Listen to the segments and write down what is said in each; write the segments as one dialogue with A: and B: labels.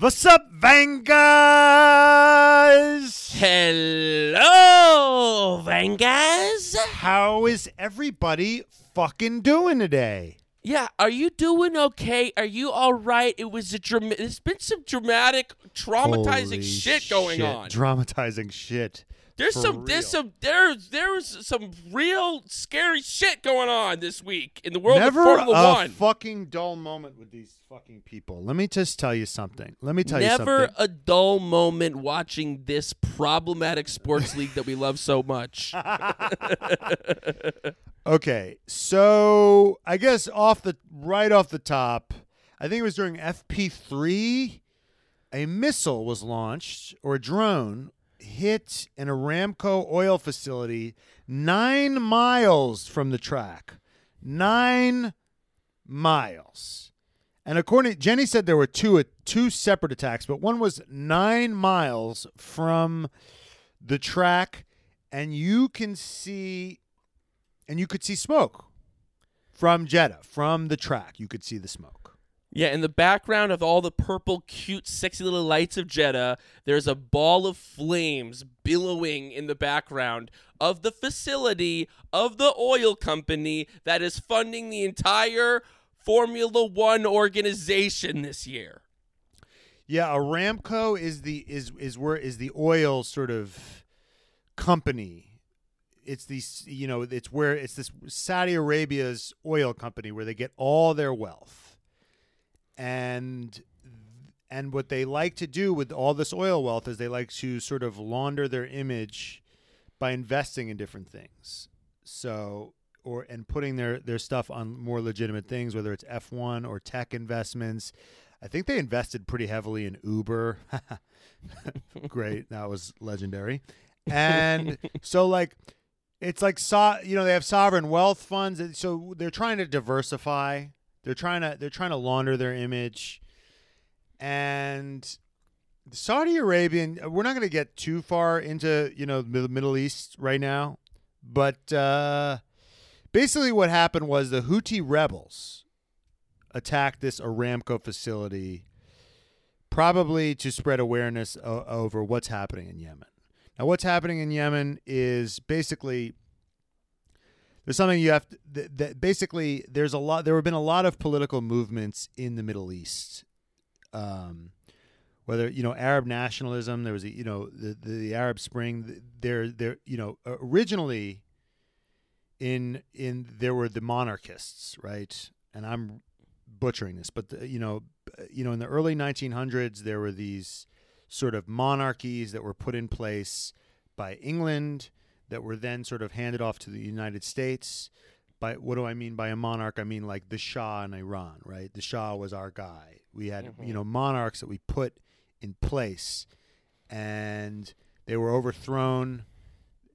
A: What's up, Vangas?
B: Hello, Vangas.
A: How is everybody fucking doing today?
B: Yeah, are you doing okay? Are you all right? It was a drama- There's been some dramatic, traumatizing
A: Holy
B: shit going
A: shit.
B: on.
A: Dramatizing shit.
B: There's
A: for
B: some, there's some, there's, there's some real scary shit going on this week in the world
A: Never
B: of Formula
A: a
B: One.
A: fucking dull moment with these fucking people. Let me just tell you something. Let me tell you
B: Never
A: something.
B: a dull moment watching this problematic sports league that we love so much.
A: Okay, so I guess off the right off the top, I think it was during FP3, a missile was launched or a drone hit an Aramco oil facility nine miles from the track. Nine miles. And according Jenny said there were two two separate attacks, but one was nine miles from the track, and you can see and you could see smoke from Jeddah, from the track. You could see the smoke.
B: Yeah, in the background of all the purple, cute, sexy little lights of Jeddah, there's a ball of flames billowing in the background of the facility of the oil company that is funding the entire Formula One organization this year.
A: Yeah, Aramco is the is is where is the oil sort of company. It's the you know it's where it's this Saudi Arabia's oil company where they get all their wealth, and and what they like to do with all this oil wealth is they like to sort of launder their image by investing in different things. So or and putting their their stuff on more legitimate things, whether it's F one or tech investments. I think they invested pretty heavily in Uber. Great, that was legendary. And so like it's like so, you know they have sovereign wealth funds so they're trying to diversify. They're trying to they're trying to launder their image. And Saudi Arabian we're not going to get too far into, you know, the Middle East right now, but uh basically what happened was the Houthi rebels attacked this Aramco facility probably to spread awareness o- over what's happening in Yemen. Now, what's happening in Yemen is basically there's something you have to, that, that basically there's a lot there have been a lot of political movements in the Middle East. Um, whether you know Arab nationalism, there was a, you know the, the Arab Spring. There there you know originally in in there were the monarchists, right? And I'm butchering this, but the, you know, you know, in the early 1900s, there were these sort of monarchies that were put in place by England that were then sort of handed off to the United States. By what do I mean by a monarch? I mean like the Shah in Iran, right? The Shah was our guy. We had you know monarchs that we put in place, and they were overthrown.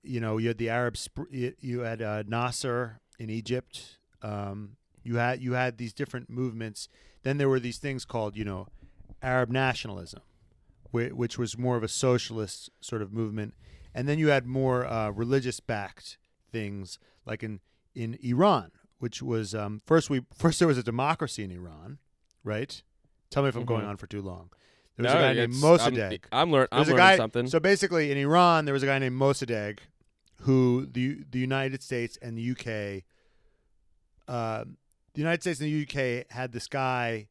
A: You know, you had the Arab. Sp- you had uh, Nasser in Egypt. Um, you had you had these different movements. Then there were these things called you know Arab nationalism, whi- which was more of a socialist sort of movement. And then you had more uh, religious backed things like in in Iran, which was um, first we first there was a democracy in Iran, right? Tell me if I'm going
B: Mhm.
A: on for too long. There was a guy named Mossadegh.
B: I'm, I'm, learn, I'm learning
A: guy,
B: something.
A: So basically, in Iran, there was a guy named Mossadegh, who the the United States and the UK, uh, the United States and the UK had this guy,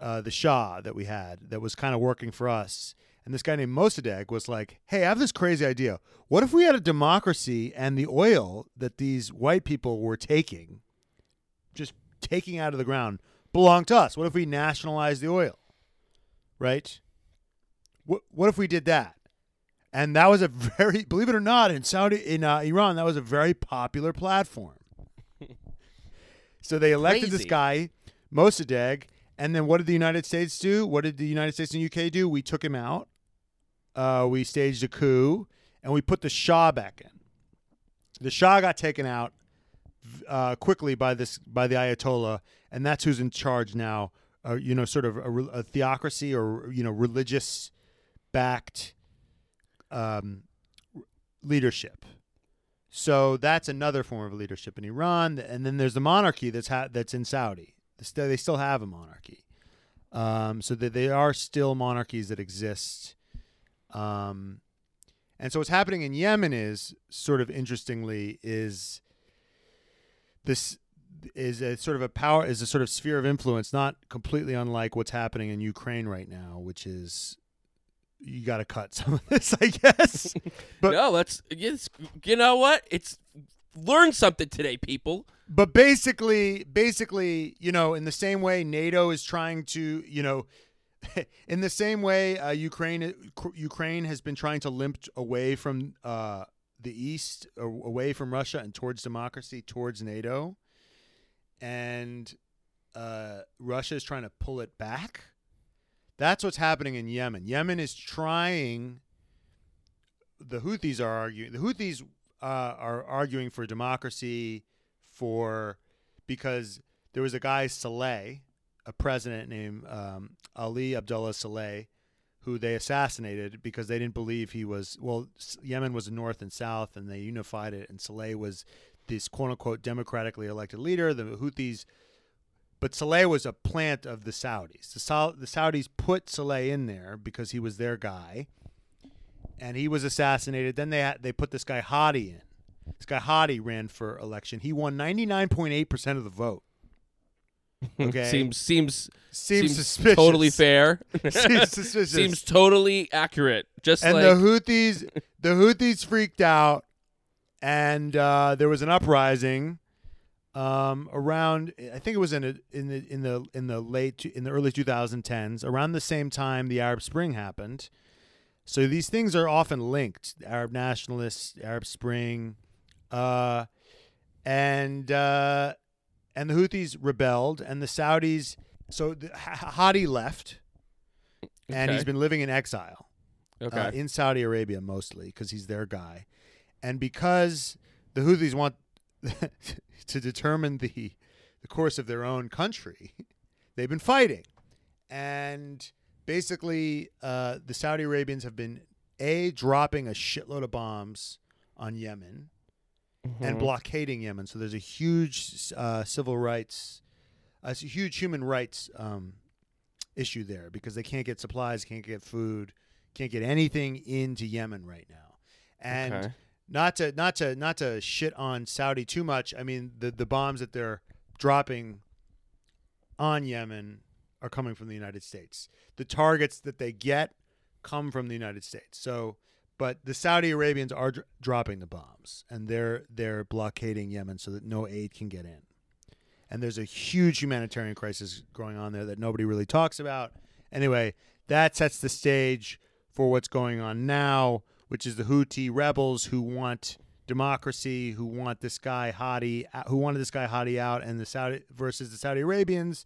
A: uh, the Shah that we had that was kind of working for us. And this guy named Mossadegh was like, "Hey, I have this crazy idea. What if we had a democracy and the oil that these white people were taking, just taking out of the ground, belonged to us? What if we nationalized the oil?" Right? What what if we did that? And that was a very, believe it or not, in Saudi, in uh, Iran, that was a very popular platform. so they elected this guy, Mossadegh, and then what did the United States do? What did the United States and UK do? We took him out. Uh, we staged a coup, and we put the Shah back in. The Shah got taken out uh, quickly by this by the Ayatollah, and that's who's in charge now. Uh, you know, sort of a, a theocracy or you know religious backed um, leadership. So that's another form of leadership in Iran, and then there's the monarchy that's ha- that's in Saudi. They still have a monarchy. Um, so that they are still monarchies that exist. Um, and so what's happening in Yemen is sort of interestingly is this is a sort of a power is a sort of sphere of influence, not completely unlike what's happening in Ukraine right now, which is you got to cut some of this, I guess. But-
B: no, let's. You know what? It's learn something today, people.
A: but basically, basically, you know, in the same way NATO is trying to, you know, in the same way uh, Ukraine Ukraine has been trying to limp away from uh, the east, away from Russia, and towards democracy, towards NATO, and uh, Russia is trying to pull it back. That's what's happening in Yemen. Yemen is trying. The Houthis are arguing. The Houthis uh, are arguing for democracy, for because there was a guy Saleh, a president named um, Ali Abdullah Saleh, who they assassinated because they didn't believe he was. Well, Yemen was north and south, and they unified it, and Saleh was this quote unquote democratically elected leader. The Houthis but Saleh was a plant of the Saudis. The, Sau- the Saudis put Saleh in there because he was their guy, and he was assassinated. Then they they put this guy Hadi in. This guy Hadi ran for election. He won ninety nine point eight percent of the vote. Okay,
B: Seems seems
A: seems, suspicious.
B: totally fair.
A: seems suspicious.
B: seems totally accurate. Just
A: and
B: like
A: the Houthis, the Houthis freaked out, and uh, there was an uprising um, around. I think it was in a, in the in the in the late in the early 2010s, around the same time the Arab Spring happened. So these things are often linked: Arab nationalists, Arab Spring, uh, and uh, and the Houthis rebelled, and the Saudis. So the, Hadi left, and
B: Okay.
A: he's been living in exile
B: okay.
A: uh, in Saudi Arabia mostly because he's their guy, and because the Houthis want to determine the the course of their own country, they've been fighting, and basically uh, the Saudi Arabians have been a dropping a shitload of bombs on Yemen and
B: Mhm.
A: blockading Yemen. So there's a huge uh, civil rights, uh, it's a huge human rights um, issue there because they can't get supplies, can't get food, can't get anything into Yemen right now. And
B: Okay.
A: not to not to not to shit on Saudi too much. I mean the the bombs that they're dropping on Yemen are coming from the United States. The targets that they get come from the United States. So, but the Saudi Arabians are dr- dropping the bombs and they're they're blockading Yemen so that no aid can get in. And there's a huge humanitarian crisis going on there that nobody really talks about. Anyway, that sets the stage for what's going on now, which is the Houthi rebels who want democracy, who want this guy Hadi, uh, who wanted this guy Hadi out, and the Saudi versus the Saudi Arabians,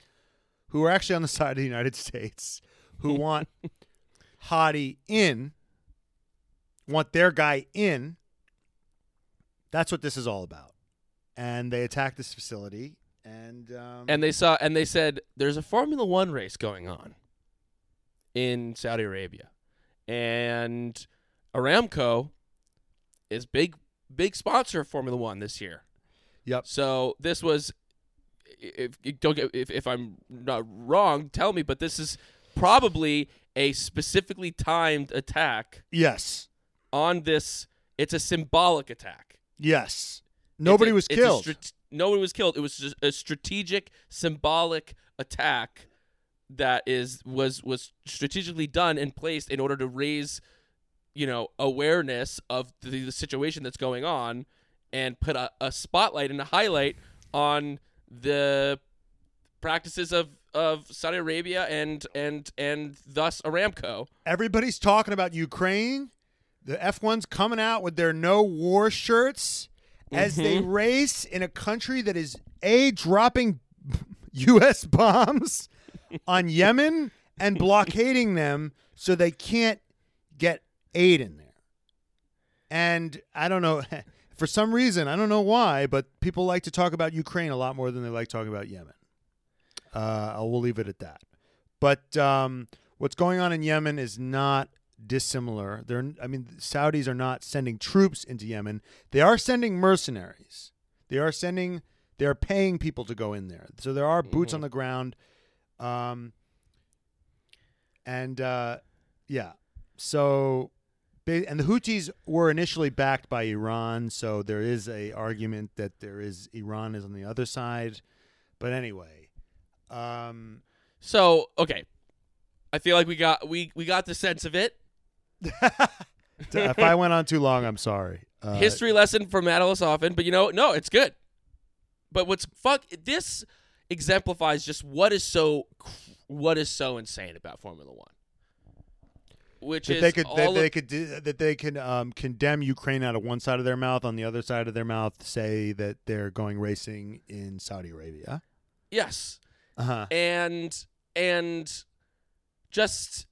A: who are actually on the side of the United States, who want Hadi in, want their guy in. That's what this is all about. And they attacked this facility, and um,
B: and they saw and they said there's a Formula One race going on in Saudi Arabia, and Aramco is big big sponsor of Formula One this year.
A: Yep.
B: So this was, if don't get if if I'm not wrong, tell me, but this is probably a specifically timed attack
A: yes,
B: on this. It's a symbolic attack.
A: yes, nobody
B: a-
A: was killed.
B: strat- nobody was killed. It was just a strategic, symbolic attack that is was was strategically done and placed in order to raise, you know, awareness of the, the situation that's going on, and put a, a spotlight and a highlight on the practices of of Saudi Arabia and and and thus Aramco.
A: Everybody's talking about Ukraine. The F1's coming out with their no war shirts as they
B: Mm-hmm.
A: race in a country that is A, dropping U.S. bombs on Yemen and blockading them so they can't get aid in there. And I don't know, for some reason, I don't know why, but people like to talk about Ukraine a lot more than they like talking about Yemen. Uh, I will leave it at that. But um, what's going on in Yemen is not dissimilar. They're, I mean, the Saudis are not sending troops into Yemen. They are sending mercenaries. They are sending. They are paying people to go in there. So there are boots on the ground. Um, and uh, yeah, so and the Houthis were initially backed by Iran, so there is a argument that there is Iran is on the other side, but anyway, um,
B: So okay, I feel like we got we we got the sense of it.
A: if I went on too long, I'm sorry. Uh,
B: History lesson from Matt Elisofon, but you know, no, it's good. But what's fuck this exemplifies just what is so what is so insane about Formula One, which is
A: they could that
B: of-
A: they could do, that they can um, condemn Ukraine out of one side of their mouth, on the other side of their mouth say that they're going racing in Saudi Arabia.
B: yes,
A: Uh-huh.
B: and and just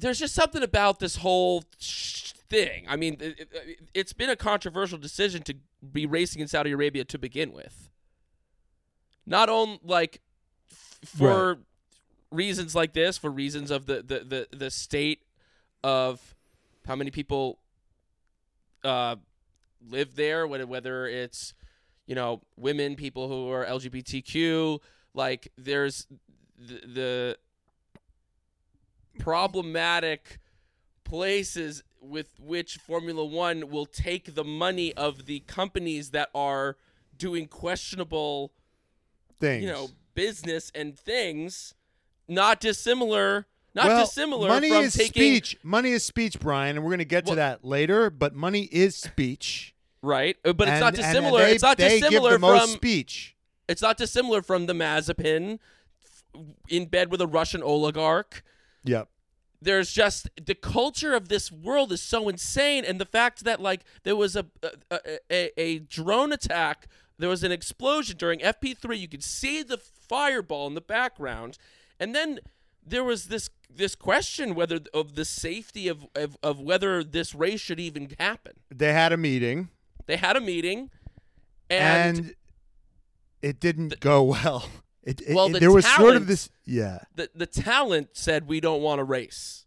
B: there's just something about this whole sh- thing. I mean, it, it, it's been a controversial decision to be racing in Saudi Arabia to begin with. Not on like f- for reasons like this, for reasons of the the the, the state of how many people uh, live there, whether whether it's you know women, people who are LGBTQ, like there's the, the problematic places with which Formula One will take the money of the companies that are doing questionable,
A: Things.
B: you know, business and things, not dissimilar, not
A: well,
B: dissimilar
A: money
B: from
A: is
B: taking
A: speech. Money is speech, Brian, and we're going to get
B: Well-
A: to that later. But money is speech,
B: right, Uh, but it's
A: and-
B: not dissimilar.
A: And they,
B: it's not
A: they
B: dissimilar
A: give the most
B: from
A: speech.
B: it's not dissimilar from the Mazepin in bed with a Russian oligarch.
A: Yep.
B: there's just the culture of this world is so insane and the fact that like there was a a, a, a drone attack there was an explosion during fp3 you could see the fireball in the background and then there was this this question whether of the safety of, of, of whether this race should even happen
A: They had a meeting,
B: they had a meeting and,
A: and, it didn't go well. It, it-
B: Well, the
A: there was sort of this. Yeah.
B: the, the talent said we don't want to race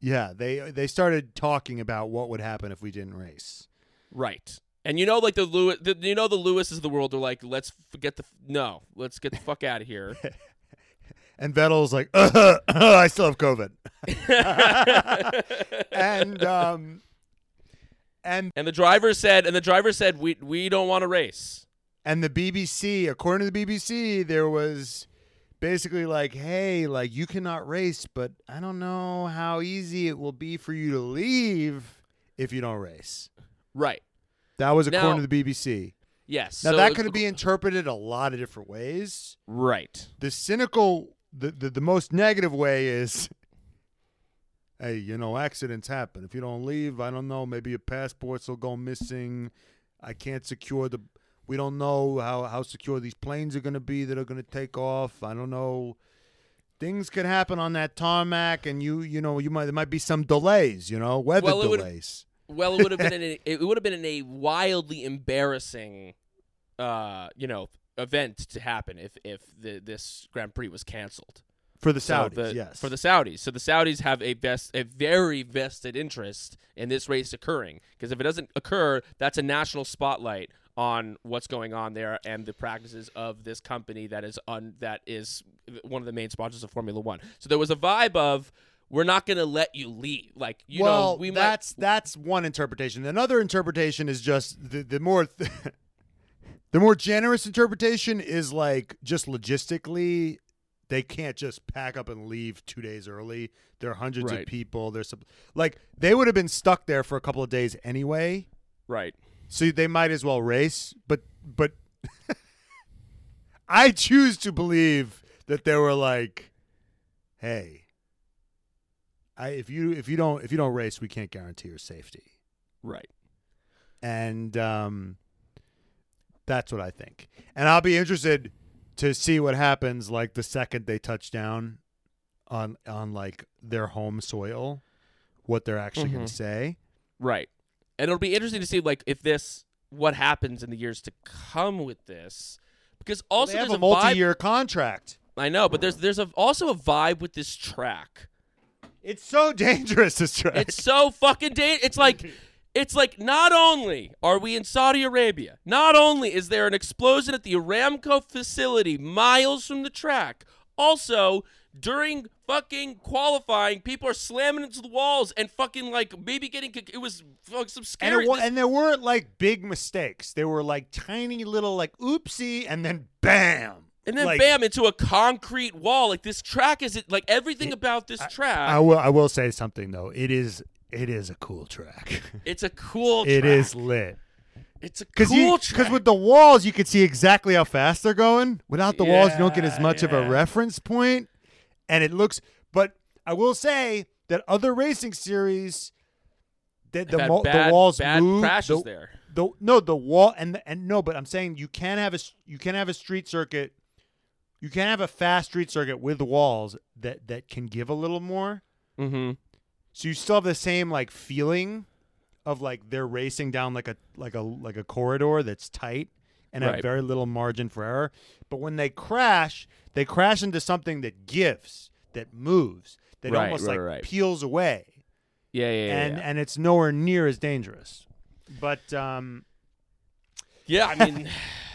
A: Yeah, they they started talking about what would happen if we didn't race.
B: Right. And you know, like the Lewis, the, you know, the Lewises of the world are like, let's get the no, let's get the fuck out of here.
A: And Vettel's like, I still have COVID. and um, and
B: and the driver said, and the driver said, we we don't want to race.
A: And the BBC, according to the BBC, there was basically like, hey, like you cannot race, but I don't know how easy it will be for you to leave if you don't race.
B: Right.
A: That was according
B: Now-
A: to the BBC.
B: Yes.
A: Now
B: so-
A: that could be interpreted a lot of different ways.
B: right.
A: the cynical the, the the most negative way is hey you know accidents happen if you don't leave i don't know maybe your passports will go missing i can't secure the we don't know how how secure these planes are going to be that are going to take off. I don't know. Things could happen on that tarmac and you you know you might there might be some delays you know weather
B: Well,
A: delays.
B: Well, it would have been in a, it would have been in a wildly embarrassing, uh, you know, event to happen if if the, this Grand Prix was canceled.
A: for the
B: So
A: saudis
B: the-
A: yes.
B: For the Saudis. So the Saudis have a best a very vested interest in this race occurring. Because if it doesn't occur, that's a national spotlight on what's going on there and the practices of this company that is on that is one of the main sponsors of Formula 1. So there was a vibe of we're not going to let you leave. Like, you
A: well,
B: know, we
A: that's that's one interpretation. Another interpretation is just the the more the more generous interpretation is like just logistically they can't just pack up and leave two days early. There are hundreds
B: Right.
A: of people. There's some, like they would have been stuck there for a couple of days anyway,
B: right.
A: So they might as well race. But but I choose to believe that they were like, hey. I, if you if you don't if you don't race, we can't guarantee your safety,
B: Right.
A: and um, that's what I think. And I'll be interested to see what happens like the second they touch down on on like their home soil, what they're actually going
B: Mhm.
A: to say.
B: Right. And it'll be interesting to see like if this what happens in the years to come with this because also
A: have
B: there's
A: a
B: a,
A: multi-year contract.
B: I know, but there's there's a, also a vibe with this track.
A: It's so dangerous. This track.
B: It's so fucking da- It's like It's like not only are we in Saudi Arabia, not only is there an explosion at the Aramco facility miles from the track, also during fucking qualifying, people are slamming into the walls and fucking like maybe getting it was fuck, some
A: And,
B: scary.
A: it, wa-
B: this-
A: and there weren't like big mistakes. They were like tiny little like oopsie, and then bam.
B: and then
A: like,
B: bam into a concrete wall. Like this track is like everything about this track.
A: I will. I will say something though. It is. It is a cool track.
B: it's a cool.
A: It
B: track.
A: is lit.
B: It's a
A: Because
B: cool
A: because with the walls you can see exactly how fast they're going. Without the walls, you don't get as
B: Yeah,
A: much of a reference point, and it looks. But I will say that other racing series, that the, mo-
B: bad,
A: the walls
B: bad
A: move.
B: crashes
A: the,
B: there.
A: the no the wall and the, and no, but I'm saying you can have a you can have a street circuit. You can have a fast street circuit with walls that that can give a little more.
B: Mm-hmm.
A: So you still have the same like feeling of like they're racing down like a like a like a corridor that's tight and have very little margin for error. But when they crash, they crash into something that gives, that moves, that
B: Right,
A: almost
B: right,
A: like
B: right.
A: peels away.
B: Yeah, yeah, yeah.
A: and
B: yeah.
A: and it's nowhere near as dangerous. But um
B: yeah, I mean,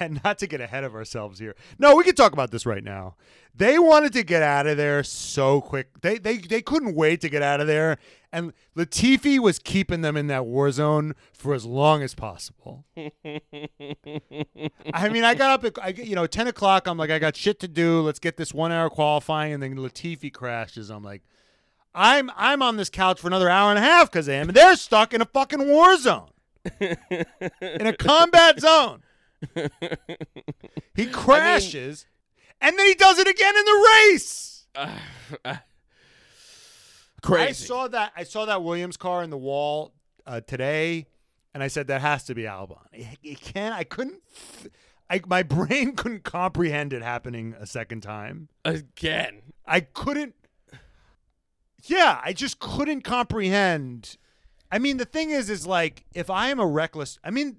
A: and not to get ahead of ourselves here. No, we can talk about this right now. They wanted to get out of there so quick. They they they couldn't wait to get out of there. And Latifi was keeping them in that war zone for as long as possible. I mean, I got up at I, you know ten o'clock. I'm like, I got shit to do. Let's get this one hour qualifying, and then Latifi crashes. I'm like, I'm I'm on this couch for another hour and a half because of him, and they're stuck in a fucking war zone, in a combat zone. He crashes, and then he does it again in the race.
B: crazy.
A: I saw that. I saw that Williams car in the wall uh, today, and I said that has to be Albon. It, it can. I couldn't. I my brain couldn't comprehend it happening a second time.
B: again.
A: I couldn't. Yeah, I just couldn't comprehend. I mean, the thing is, is like if I am a reckless. I mean,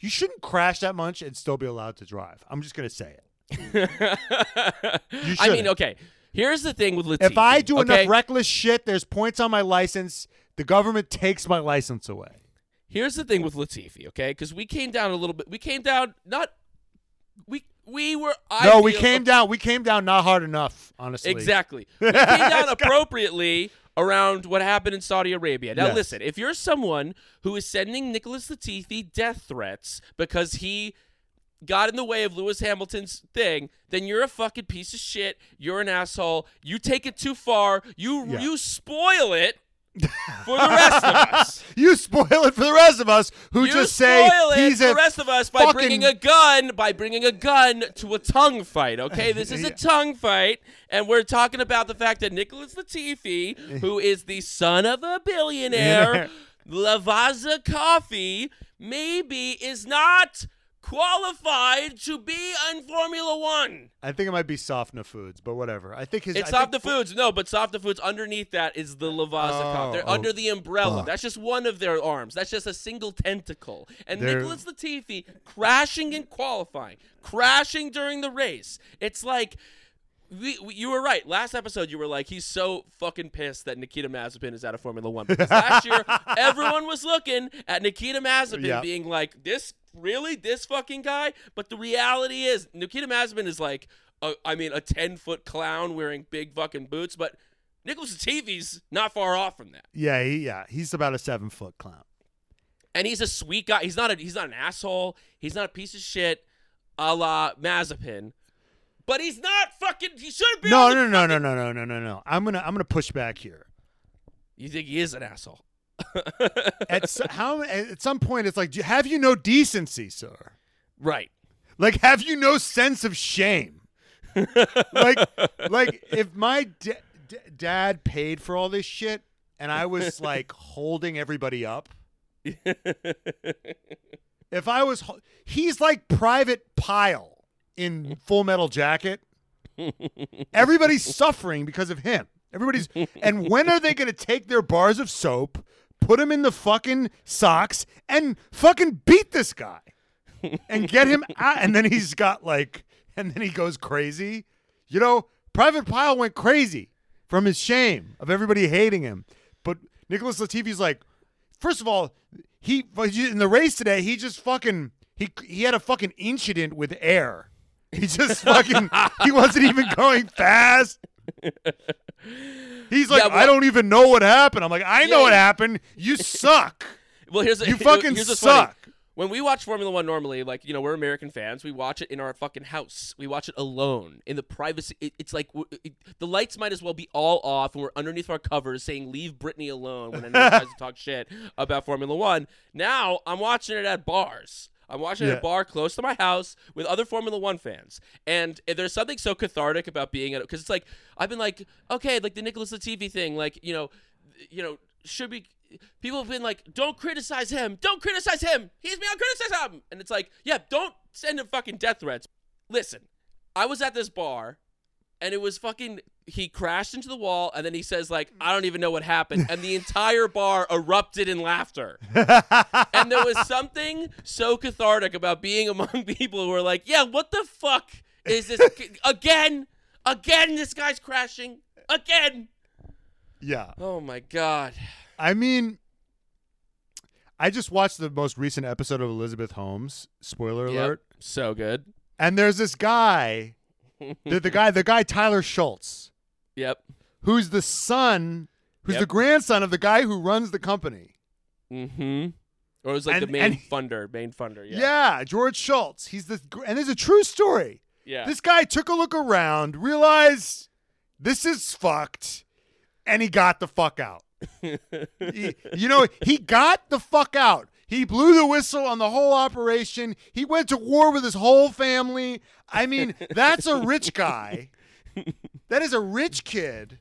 A: you shouldn't crash that much and still be allowed to drive. I'm just gonna say it.
B: I mean, okay. Here's the thing with Latifi.
A: If I do
B: okay?
A: enough reckless shit, there's points on my license. The government takes my license away.
B: Here's the thing with Latifi, okay? Because we came down a little bit. We came down not. We we were. I
A: no, we came down. We came down not hard enough, honestly.
B: Exactly. We came down appropriately around what happened in Saudi Arabia. Now,
A: Yes.
B: listen, if you're someone who is sending Nicholas Latifi death threats because he got in the way of Lewis Hamilton's thing, then you're a fucking piece of shit. You're an asshole. You take it too far. You
A: Yeah.
B: you spoil it for the rest of us.
A: You spoil it for the rest of us who
B: You
A: just say
B: it
A: he's
B: the rest of us by bringing a gun, by bringing a gun to a tongue fight. Okay, this is a tongue fight, and we're talking about the fact that Nicholas Latifi, eh. who is the son of a billionaire, Lavazza Coffee, maybe is not qualified to be in Formula One.
A: I think it might be Sofina Foods, but whatever. I think his.
B: It's
A: I think-
B: Foods, no, but Softa Foods underneath that is the Lavazza
A: Oh,
B: Coffee. They're
A: oh,
B: under the umbrella.
A: fuck.
B: That's just one of their arms. That's just a single tentacle. And
A: They're-
B: Nicholas Latifi crashing and qualifying, crashing during the race. It's like. We, we- you were right. Last episode, you were like, he's so fucking pissed that Nikita Mazepin is out of Formula One. Because last year, everyone was looking at Nikita Mazepin
A: Yeah.
B: being like, this, really? This fucking guy? But the reality is, Nikita Mazepin is like, a, I mean, a 10 foot clown wearing big fucking boots. But Nicholas Latifi's not far off from that.
A: Yeah, he, yeah, he's about a seven foot clown.
B: And he's a sweet guy. He's not a, he's not an asshole. He's not a piece of shit a la Mazepin. But he's not fucking, he shouldn't be
A: No, no, no, no, no, no, no, no, no. I'm gonna, I'm gonna push back here.
B: You think he is an asshole?
A: At s- how, at some point, it's like, have you no decency, sir?
B: right.
A: Like, have you no sense of shame? like, like if my da- d- dad paid for all this shit and I was like holding everybody up. if I was, ho- he's like Private Pyle in Full Metal Jacket. Everybody's suffering because of him. Everybody's, and when are they going to take their bars of soap, put him in the fucking socks, and fucking beat this guy? and get him out. And then he's got like, and then he goes crazy. You know, Private Pyle went crazy from his shame of everybody hating him. But Nicholas Latifi's like, first of all, he in the race today, he just fucking he he had a fucking incident with air. He just fucking he wasn't even going fast. He's like,
B: Yeah,
A: I don't even know what happened. I'm like, I know
B: Yeah.
A: what happened. You suck.
B: Well, here's
A: You fucking
B: here's what's funny.
A: suck.
B: When we watch Formula One normally, like you know, we're American fans. We watch it in our fucking house. We watch it alone in the privacy. It, it's like it, the lights might as well be all off, and we're underneath our covers saying "Leave Britney alone" when anyone tries to talk shit about Formula One. Now I'm watching it at bars. I'm watching it at a bar close to my house with other Formula One fans, and there's something so cathartic about being at because it's like I've been like, okay, like the Nicholas Latifi thing, like you know, you know, should be. People have been like, don't criticize him, don't criticize him. He's beyond criticism, and it's like, yeah, don't send him fucking death threats. Listen, I was at this bar, and it was fucking. He crashed into the wall, and then he says like, I don't even know what happened, and the entire bar erupted in laughter and there was something so cathartic about being among people who were like, "Yeah, what the fuck is this again? Again, this guy's crashing again."
A: Yeah.
B: Oh my god.
A: I mean, I just watched the most recent episode of Elizabeth Holmes. Spoiler
B: Yep.
A: alert.
B: So good.
A: And there's this guy, the, the guy, the guy Tyler Shultz,
B: Yep.
A: who's the son, who's
B: Yep.
A: the grandson of the guy who runs the company.
B: Mm-hmm. Or it was like
A: And-
B: the main
A: and-
B: funder, main funder.
A: Yeah.
B: Yeah.
A: George Shultz. He's the and there's a true story.
B: Yeah.
A: This guy took a look around, realized this is fucked, and he got the fuck out. He- you know, he got the fuck out. He blew the whistle on the whole operation. He went to war with his whole family. I mean, that's a rich guy. That is a rich kid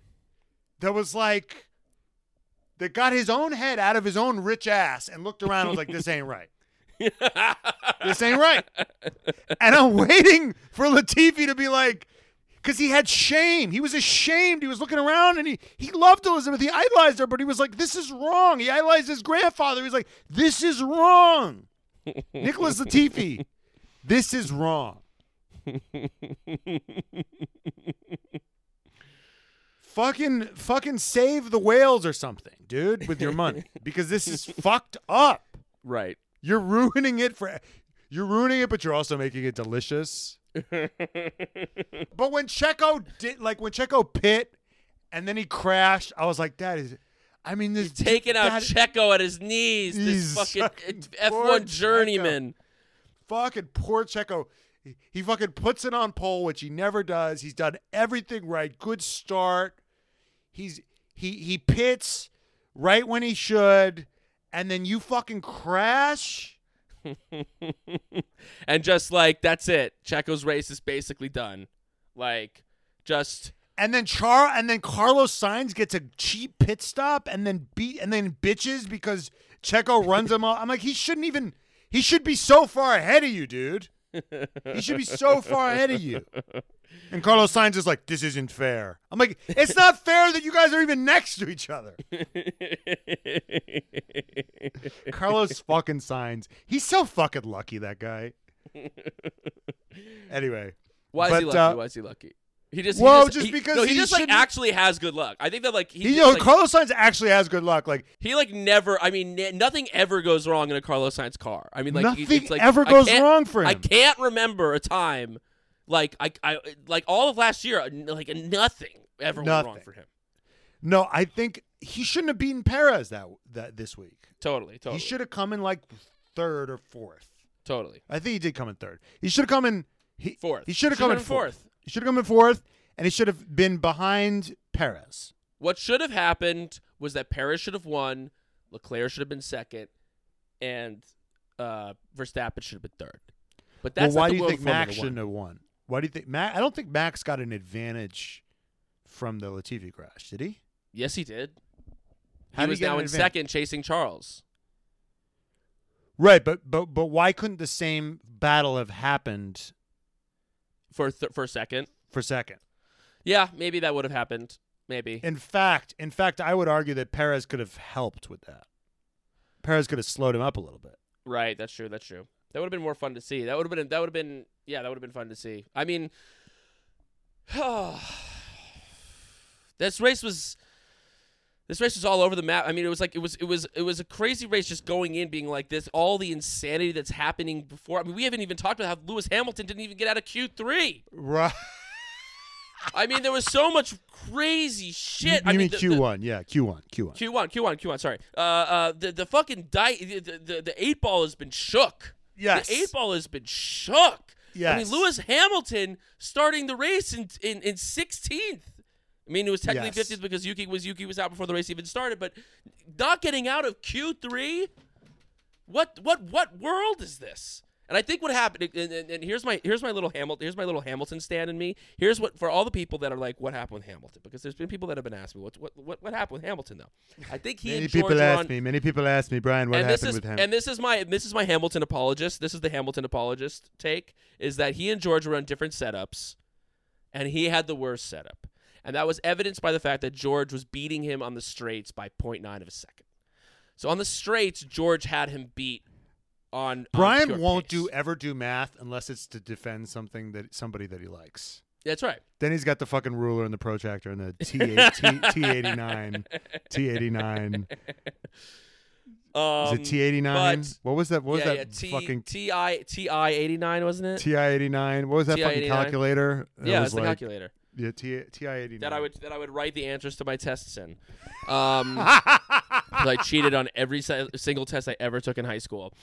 A: that was like, that got his own head out of his own rich ass and looked around and was like, this ain't right. This ain't right. And I'm waiting for Latifi to be like, because he had shame. He was ashamed. He was looking around and he, he loved Elizabeth. He idolized her, but he was like, this is wrong. He idolized his grandfather. He was like, this is wrong. Nicholas Latifi, this is wrong. fucking fucking save the whales or something, dude, with your money. Because this is fucked up.
B: right.
A: You're ruining it for you're ruining it, but you're also making it delicious. But when Checo did like when Checo pit and then he crashed, I was like, that is I mean this
B: Taking out
A: that-
B: Checo at his knees. This fucking F1
A: poor
B: journeyman.
A: fucking poor Checo. He, he fucking puts it on pole, which he never does. He's done everything right. Good start. He's he he pits right when he should, and then you fucking crash.
B: and just like that's it. Checo's race is basically done. Like just
A: And then Char and then Carlos Sainz gets a cheap pit stop and then beat and then bitches because Checo runs him off. I'm like, he shouldn't even he should be so far ahead of you, dude. He should be so far ahead of you. And Carlos Sainz is like, this isn't fair. I'm like, it's not fair that you guys are even next to each other. Carlos fucking Sainz. He's so fucking lucky, that guy. Anyway.
B: Why is
A: But,
B: he lucky?
A: uh,
B: Why is he lucky? He just
A: Well,
B: he just,
A: just
B: he-
A: because
B: no, he,
A: he
B: just like actually has good luck. I think that like he,
A: He,
B: just,
A: know,
B: like,
A: Carlos Sainz actually has good luck. Like
B: he like never. I mean, n- nothing ever goes wrong in a Carlos Sainz car. I mean, like
A: nothing
B: it's like,
A: ever goes wrong for him.
B: I can't remember a time like I, I like all of last year. Like nothing ever went wrong for him.
A: No, I think he shouldn't have beaten Perez that that this week.
B: Totally, totally,
A: He should have come in like third or fourth.
B: totally
A: I think he did come in third. He should have come in he,
B: fourth.
A: He should have come in
B: been
A: fourth. He should have come in fourth, and he should have been behind Perez.
B: What should have happened was that Perez should have won, Leclerc should have been second, and uh, Verstappen should have been third. But that's
A: well, why do you think Max shouldn't have won? Why do you think Max? I don't think Max got an advantage from the Latifi crash. Did he?
B: Yes, he did.
A: How
B: he was now in
A: advantage?
B: second, chasing Charles.
A: Right, but but but why couldn't the same battle have happened
B: for th- for a second.
A: for second?
B: Yeah, maybe that would have happened. Maybe.
A: In fact, in fact, I would argue that Perez could have helped with that. Perez could have slowed him up a little bit.
B: Right. That's true. That's true. That would have been more fun to see. That would have been. That would have been. Yeah, that would have been fun to see. I mean, this race was. This race was all over the map. I mean, it was like it was it was it was a crazy race just going in, being like this, all the insanity that's happening before. I mean, we haven't even talked about how Lewis Hamilton didn't even get out of Q three.
A: Right.
B: I mean, there was so much crazy shit.
A: You
B: I mean,
A: mean Q one? Yeah, Q one. Q one.
B: Q one, Q one, Q one. Sorry. Uh, uh, the the fucking die, the, the the eight ball has been shook.
A: Yes.
B: The eight ball has been shook. I mean, Lewis Hamilton starting the race in in in sixteenth. I mean, it was technically
A: Yes.
B: fifteenth because Yuki was Yuki was out before the race even started, but not getting out of Q three. What what what world is this? And I think what happened, and, and, and here's my here's my little Hamilton here's my little Hamilton stand in me. Here's what for all the people that are like, what happened with Hamilton? Because there's been people that have been asking me, what what what, what happened with Hamilton though? I think he
A: Many
B: and George
A: people ask
B: on,
A: me. Many people ask me, Brian, what happened
B: is
A: with him?
B: and this is my this is my Hamilton apologist. This is the Hamilton apologist take is that he and George were on different setups, and he had the worst setup, and that was evidenced by the fact that George was beating him on the straights by 0.9 of a second. So on the straights, George had him beat on. on
A: Brian
B: pure
A: won't
B: pace.
A: do ever do math unless it's to defend something that somebody that he likes.
B: That's right.
A: Then he's got the fucking ruler and the protractor and the T T eighty nine T eighty nine. Is
B: Um,
A: it T eighty nine? What was that? What was
B: yeah,
A: that
B: yeah, T,
A: fucking
B: TI TI 89 wasn't it?
A: TI eighty nine? What was that fucking
B: TI-89?
A: calculator? It
B: yeah,
A: was
B: it's the calculator
A: Yeah, T TI eighty nine.
B: that I would that I would write the answers to my tests in. Um, I cheated on every single test I ever took in high school.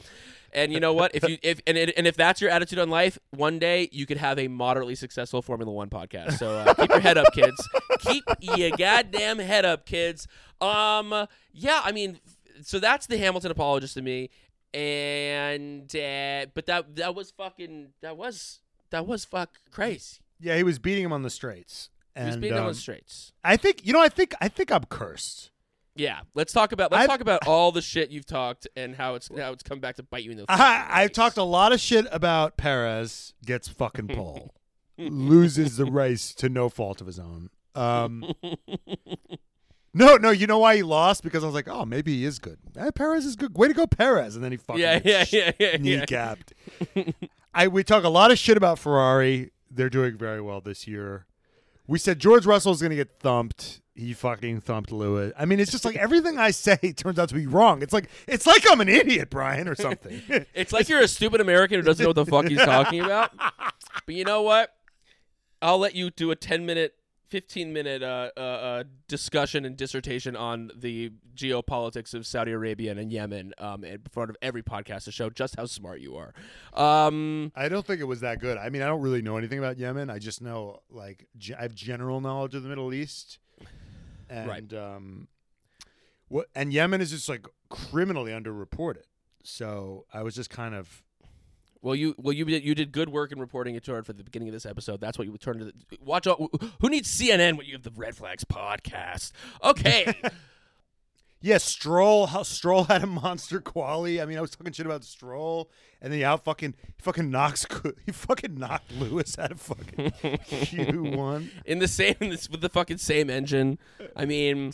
B: And you know what? If you if and, and if that's your attitude on life, one day you could have a moderately successful Formula One podcast. So uh, keep your head up, kids. Keep your goddamn head up, kids. Um, yeah, I mean, so that's the Hamilton apologist to me, and uh, but that that was fucking that was that was fuck crazy.
A: Yeah, he was beating him on the straights.
B: He was
A: And,
B: beating on
A: um,
B: the straights.
A: I think you know. I think I think I'm cursed.
B: Yeah, let's talk about let's
A: I've-
B: talk about all the shit you've talked and how it's how it's come back to bite you in the.
A: I, I've talked a lot of shit about Perez. Gets fucking pole, loses the race to no fault of his own. Um, no, no, you know why he lost? Because I was like, oh, maybe he is good. Eh, Perez is good. Way to go, Perez! And then he fucking
B: Yeah, yeah, yeah, yeah, yeah.
A: kneecapped. I we talk a lot of shit about Ferrari. They're doing very well this year. We said George Russell is going to get thumped. He fucking thumped Lewis. I mean, it's just like everything I say turns out to be wrong. It's like it's like I'm an idiot, Brian, or something.
B: It's like you're a stupid American who doesn't know what the fuck he's talking about. But you know what? I'll let you do a 10 minute, 15 minute uh, uh, uh, discussion and dissertation on the geopolitics of Saudi Arabia and Yemen um, in front of every podcast to show just how smart you are. Um,
A: I don't think it was that good. I mean, I don't really know anything about Yemen. I just know like I have general knowledge of the Middle East, and
B: Right.
A: um, what and Yemen is just like criminally underreported. So I was just kind of
B: Well, you well you did- you did good work in reporting it toward for the beginning of this episode. That's what you would turn to. The, watch out! Who needs CNN when you have the Red Flags podcast? Okay,
A: yeah. Stroll, how Stroll had a monster quali. I mean, I was talking shit about Stroll, and then he out fucking he fucking knocks he fucking knocked Lewis out of fucking Q one.
B: in the same with the fucking same engine. I mean,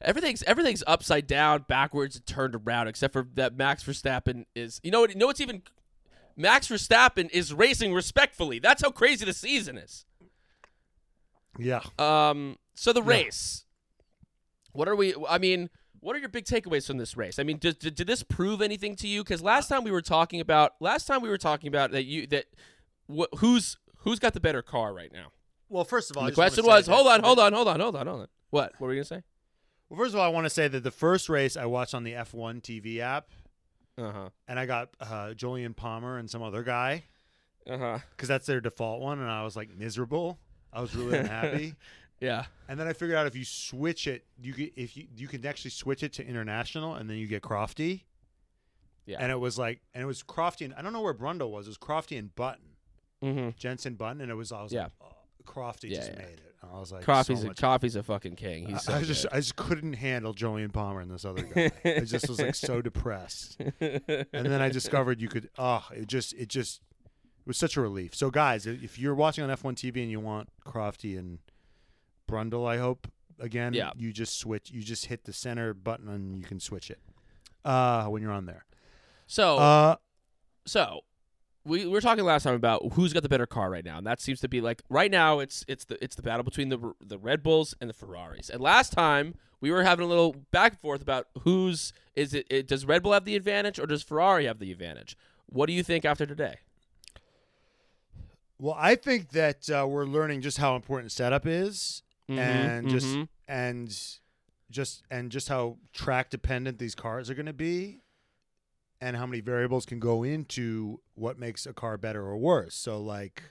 B: everything's everything's upside down, backwards, and turned around, except for that Max Verstappen is. You know what? You know what's even. Max Verstappen is racing respectfully. That's how crazy the season is.
A: Yeah.
B: Um. So the
A: Yeah.
B: race. What are we? I mean, what are your big takeaways from this race? I mean, did, did, did this prove anything to you? Because last time we were talking about last time we were talking about that you that wh- who's who's got the better car right now.
A: Well, first of all,
B: the question was, hold on, hold on, hold on, hold on, hold on. What? What were you gonna say?
A: Well, first of all, I want to say that the first race I watched on the F1 TV app,
B: Uh huh.
A: and I got uh, Jolyon Palmer and some other guy
B: Uh huh.
A: because that's their default one, and I was like miserable. I was really unhappy.
B: Yeah.
A: And then I figured out if you switch it, you get, if you you can actually switch it to international, and then you get Crofty.
B: Yeah.
A: And it was like, and it was Crofty, and I don't know where Brundle was. It was Crofty and Button,
B: Mm-hmm.
A: Jensen Button, and it was I was
B: Yeah.
A: like, oh, Crofty
B: Yeah,
A: just
B: yeah.
A: made it. And I was like,
B: Coffee's
A: so
B: a
A: much
B: coffee's a fucking king. He's so
A: I, I just. I just couldn't handle Jolyon Palmer and this other guy. I just was like so depressed. And then I discovered you could oh, it just it just it was such a relief. So guys, if if you're watching on F1 TV and you want Crofty and Brundle, I hope again,
B: Yeah.
A: you just switch you just hit the center button and you can switch it. Uh when you're on there.
B: so
A: Uh
B: so we, we were talking last time about who's got the better car right now, and that seems to be like right now it's it's the it's the battle between the the Red Bulls and the Ferraris. And last time we were having a little back and forth about who's is it, it does Red Bull have the advantage or does Ferrari have the advantage? What do you think after today?
A: Well, I think that uh, we're learning just how important setup is,
B: Mhm,
A: and just
B: mhm.
A: and just and just how track dependent these cars are going to be, and how many variables can go into what makes a car better or worse. So, like,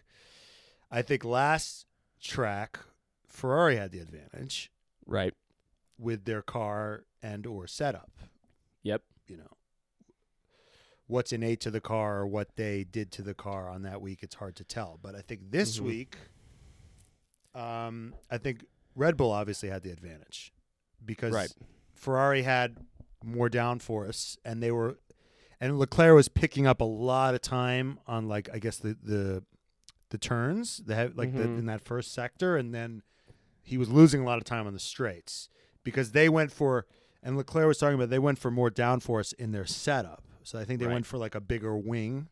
A: I think last track Ferrari had the advantage
B: right.
A: with their car and or setup.
B: Yep.
A: You know, what's innate to the car or what they did to the car on that week, it's hard to tell. But I think this
B: Mhm.
A: week, um, I think Red Bull obviously had the advantage because
B: Right.
A: Ferrari had more downforce and they were, and Leclerc was picking up a lot of time on like I guess the the the turns, the like the,
B: Mhm.
A: in that first sector, and then he was losing a lot of time on the straights because they went for and Leclerc was talking about they went for more downforce in their setup. So I think they
B: Right.
A: went for like a bigger wing,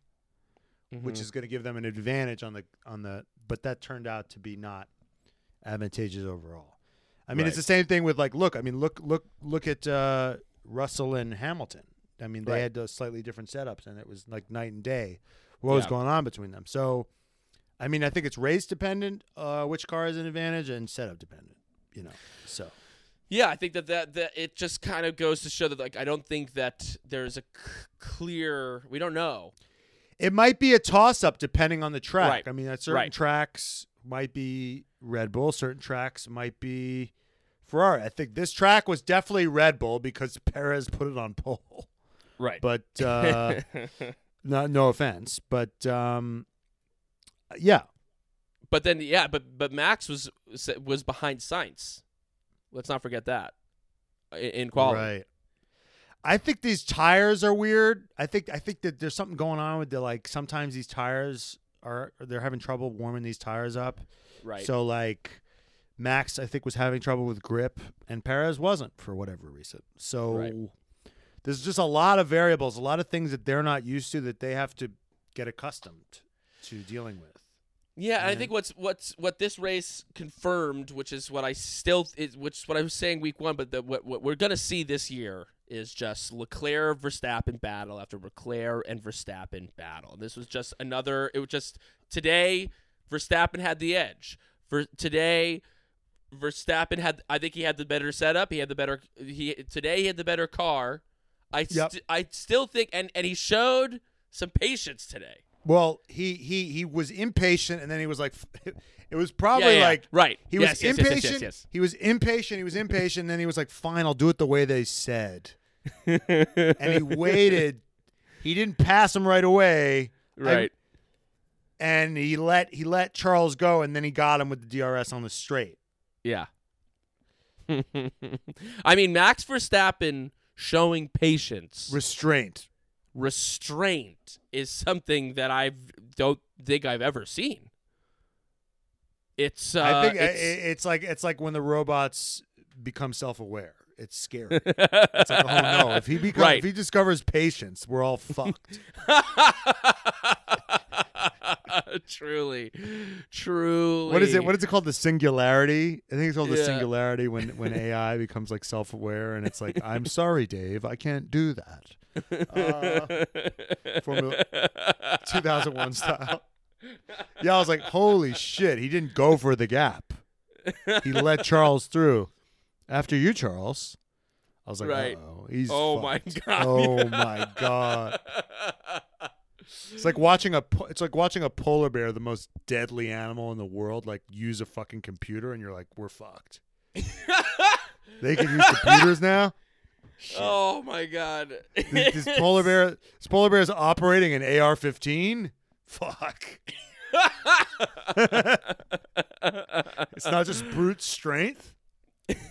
A: which
B: Mhm.
A: is going to give them an advantage on the on the but that turned out to be not advantageous overall. I mean, it's the same thing with like look, I mean, look look look at uh, Russell and Hamilton. I mean, they
B: Right.
A: had those slightly different setups and it was like night and day what was going on between them. So I mean, I think it's race dependent uh, which car is an advantage and setup dependent, you know. So
B: Yeah, I think that, that that it just kind of goes to show that like I don't think that there's a c- clear we don't know.
A: It might be a toss up depending on the track.
B: Right.
A: I mean, at certain
B: Right.
A: tracks might be Red Bull, certain tracks might be Ferrari. I think this track was definitely Red Bull because Perez put it on pole.
B: Right.
A: But uh, no, no offense, but um, yeah,
B: But then, yeah, but but Max was was behind Sainz. Let's not forget that in quality.
A: right. I think these tires are weird. I think I think that there's something going on with the like. Sometimes these tires are they're having trouble warming these tires up.
B: Right.
A: So like Max, I think was having trouble with grip, and Perez wasn't for whatever reason. So
B: Right.
A: there's just a lot of variables, a lot of things that they're not used to that they have to get accustomed to dealing with.
B: yeah, and I think what's what's what this race confirmed, which is what I still is which is what I was saying week one, but the, what what we're gonna see this year is just Leclerc Verstappen battle after Leclerc and Verstappen battle. This was just another. It was just today Verstappen had the edge. For today, Verstappen had. I think he had the better setup. He had the better. He today he had the better car. I
A: Yep.
B: st- I still think, and and he showed some patience today.
A: Well, he he he was impatient, and then he was like, it was probably
B: Yeah, yeah,
A: like
B: right.
A: he
B: Yes,
A: was
B: yes, yes, yes,
A: impatient.
B: yes, yes.
A: He was impatient. He was impatient. And then he was like, "Fine, I'll do it the way they said." And he waited. He didn't pass him right away.
B: right.
A: and he let he let Charles go, and then he got him with the DRS on the straight.
B: Yeah. I mean, Max Verstappen showing patience,
A: Restraint.
B: restraint is something that I don't think I've ever seen. It's uh,
A: I think
B: it's,
A: it's like it's like when the robots become self-aware. It's scary. It's like, oh no! If he becomes,
B: Right.
A: if he discovers patience, we're all fucked.
B: truly, truly.
A: what is it? What is it called? The singularity. I think it's called the singularity when when AI becomes like self-aware, and it's like, I'm sorry, Dave, I can't do that. Uh, Formula 2001 style. Yeah, I was like, holy shit! He didn't go for the gap. He let Charles through. After you, Charles. I was like,
B: Right.
A: oh, he's
B: oh my god!
A: Oh my god! It's like watching a po- it's like watching a polar bear, the most deadly animal in the world, like use a fucking computer, and you're like, we're fucked. They can use computers now.
B: oh my god!
A: This, this polar bear, this polar bear is operating an AR-15. Fuck. It's not just brute strength.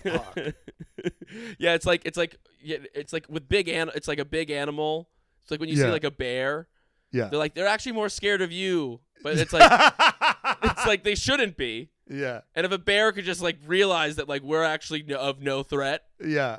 A: Fuck.
B: yeah, it's like it's like yeah, it's like with big an it's like a big animal. It's like when you see like a bear.
A: Yeah.
B: They're like they're actually more scared of you, but it's like it's like they shouldn't be.
A: yeah.
B: And if a bear could just like realize that like we're actually no, of no threat,
A: Yeah.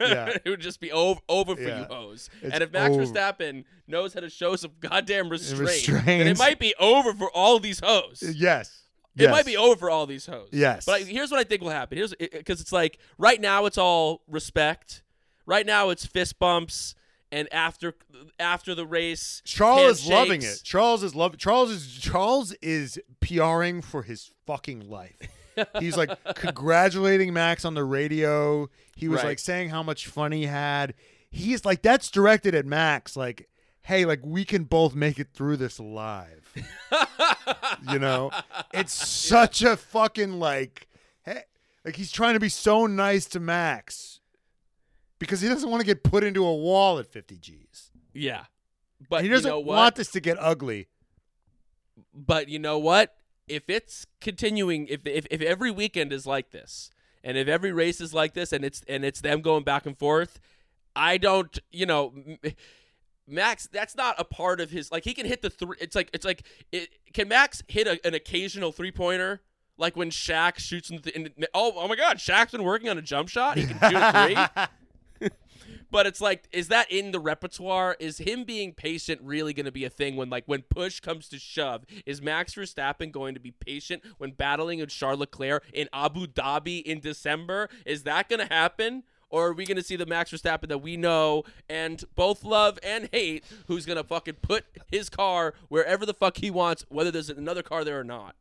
A: Yeah.
B: it would just be over, over for
A: Yeah.
B: you hoes.
A: It's
B: and if Max
A: over.
B: Verstappen knows how to show some goddamn restraint, then it might be over for all these hoes.
A: Yes.
B: It might be over for all these hoes.
A: Yes.
B: But I, here's what I think will happen. Here's because it's like right now it's all respect. Right now it's fist bumps, and after after the race,
A: Charles is loving it. Charles is loving. Charles is Charles is PRing for his fucking life. He's like congratulating Max on the radio. He was
B: Right.
A: like saying how much fun he had. He's like that's directed at Max. Like, hey, like we can both make it through this alive. you know, it's such a fucking like, hey, like he's trying to be so nice to Max because he doesn't want to get put into a wall at 50 G's.
B: Yeah. But
A: he doesn't
B: you know what?
A: want this to get ugly.
B: But you know what? If it's continuing, if, if if every weekend is like this, and if every race is like this, and it's and it's them going back and forth, I don't, you know, M- Max. That's not a part of his. Like he can hit the three. It's like it's like it, can Max hit a, an occasional three pointer? Like when Shaq shoots in the, in the oh oh my God, Shaq's been working on a jump shot. He can shoot three. But it's like, is that in the repertoire? Is him being patient really going to be a thing when, like, when push comes to shove? Is Max Verstappen going to be patient when battling with Charles Leclerc in Abu Dhabi in December? Is that going to happen? Or are we going to see the Max Verstappen that we know and both love and hate, who's going to fucking put his car wherever the fuck he wants, whether there's another car there or not?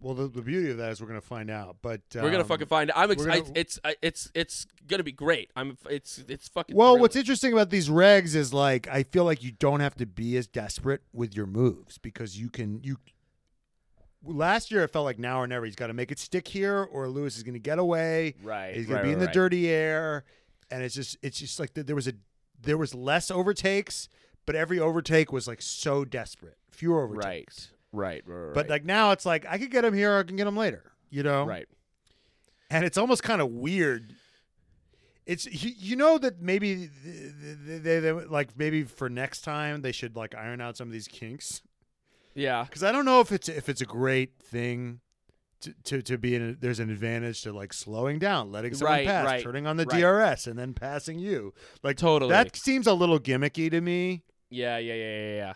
A: Well, the, the beauty of that is we're gonna find out. But
B: we're gonna
A: um,
B: fucking find. out.
A: I'm
B: excited. It's I- it's it's gonna be great. I'm. It's it's fucking.
A: Well, what's interesting about these regs is like I feel like you don't have to be as desperate with your moves because you can you. Last year, it felt like now or never. He's got to make it stick here, or Lewis is going to get away.
B: right?
A: He's going
B: right,
A: to be in the
B: right.
A: dirty air, and it's just it's just like th- there was a there was less overtakes, but every overtake was like so desperate, fewer overtakes.
B: Right, right, right, right.
A: But like now, it's like I could get him here, or I can get him later. You know,
B: right.
A: and it's almost kind of weird. It's you, you know that maybe they, they, they like maybe for next time they should like iron out some of these kinks
B: Yeah.
A: because I don't know if it's if it's a great thing to to, to be in. A, there's an advantage to like slowing down, letting someone
B: Right,
A: pass,
B: right,
A: turning on the
B: right.
A: DRS, and then passing you. Like
B: Totally.
A: that seems a little gimmicky to me,
B: Yeah, yeah, yeah, yeah, yeah.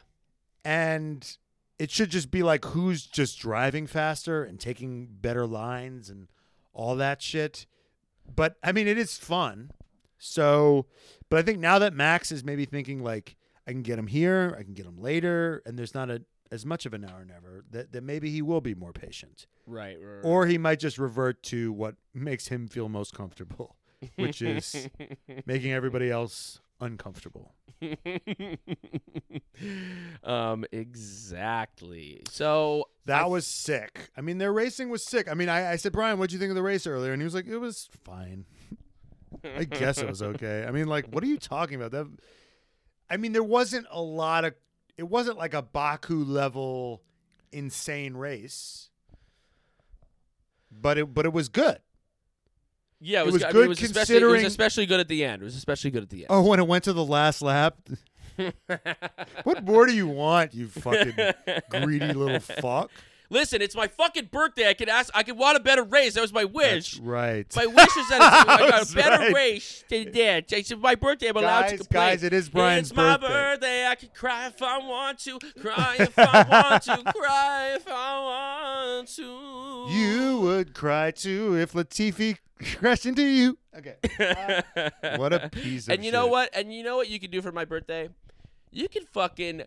A: and it should just be like who's just driving faster and taking better lines and all that shit. But I mean, it is fun. So, but I think now that Max is maybe thinking like, I can get him here, I can get him later, and there's not a as much of an hour never that, that maybe he will be more patient,
B: Right, right, right.
A: or he might just revert to what makes him feel most comfortable, which is making everybody else uncomfortable.
B: um, exactly. So
A: That
B: I-
A: was sick. I mean, their racing was sick. I mean, I, I said, Brian, what'd you think of the race earlier? And he was like, it was fine. I guess it was okay. I mean, like, what are you talking about? That, I mean, there wasn't a lot of. It wasn't like a Baku level insane race, but it but it was good.
B: yeah, it
A: it
B: was,
A: was
B: I mean,
A: good
B: it was especially, it was
A: considering-
B: especially good at the end. It was especially good at the end.
A: Oh, when it went to the last lap, what more do you want, you fucking greedy little fuck?
B: Listen, it's my fucking birthday. I could ask. I could want a better race. That was my wish.
A: That's right.
B: My wish is that it's, I got a better
A: right.
B: race than that. It's my birthday. I'm allowed to
A: Guys,
B: complain.
A: guys, it is Brian's
B: It's my
A: birthday.
B: birthday. I can cry if I want to. Cry if I want to. Cry if I want to.
A: You would cry too if Latifi crashed into you. Okay. what a piece of shit.
B: and you know what? And you know what you can do for my birthday? You can fucking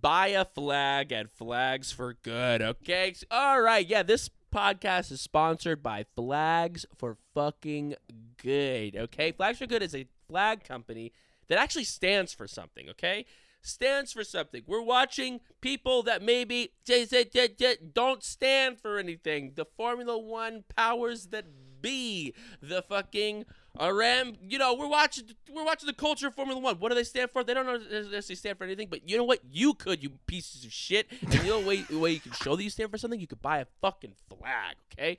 B: buy a flag at Flags for Good, okay? All right, yeah, this podcast is sponsored by Flags for fucking Good, okay? Flags for Good is a flag company that actually stands for something, okay? Stands for something. We're watching people that maybe don't stand for anything. The Formula One powers that be, the fucking Ram, you know, we're watching we're watching the culture of Formula One. What do they stand for? They don't necessarily stand for anything, but you know what? You could, you pieces of shit. And you know the way, way you can show that you stand for something? You could buy a fucking flag, okay?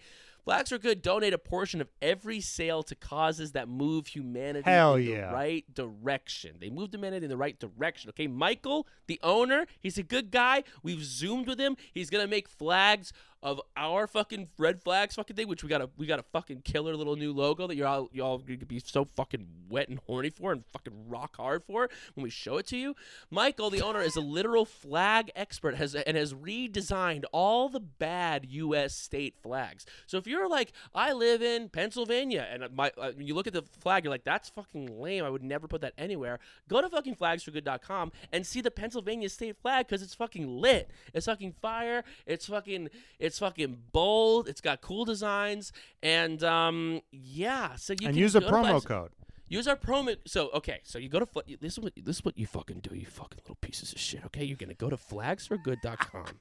B: Flags are Good donate a portion of every sale to causes that move humanity
A: Hell
B: in
A: yeah.
B: the right direction. They move humanity in the right direction. Okay, Michael, the owner, he's a good guy. We've zoomed with him. He's gonna make flags of our fucking red flags fucking thing, which we got a we got a fucking killer little new logo that you're all y'all gonna be so fucking wet and horny for and fucking rock hard for when we show it to you. Michael, the owner, is a literal flag expert has and has redesigned all the bad U.S. state flags. So if you're like, I live in Pennsylvania, and my uh, you look at the flag, you're like, that's fucking lame. I would never put that anywhere. Go to fucking flagsforgood.com and see the Pennsylvania state flag because it's fucking lit. It's fucking fire. It's fucking it's fucking bold. It's got cool designs, and um, yeah. So you
A: and
B: can
A: use a promo code.
B: Use our promo. So okay, so you go to fla- this is what this is what you fucking do, you fucking little pieces of shit. Okay, you're gonna go to flagsforgood.com,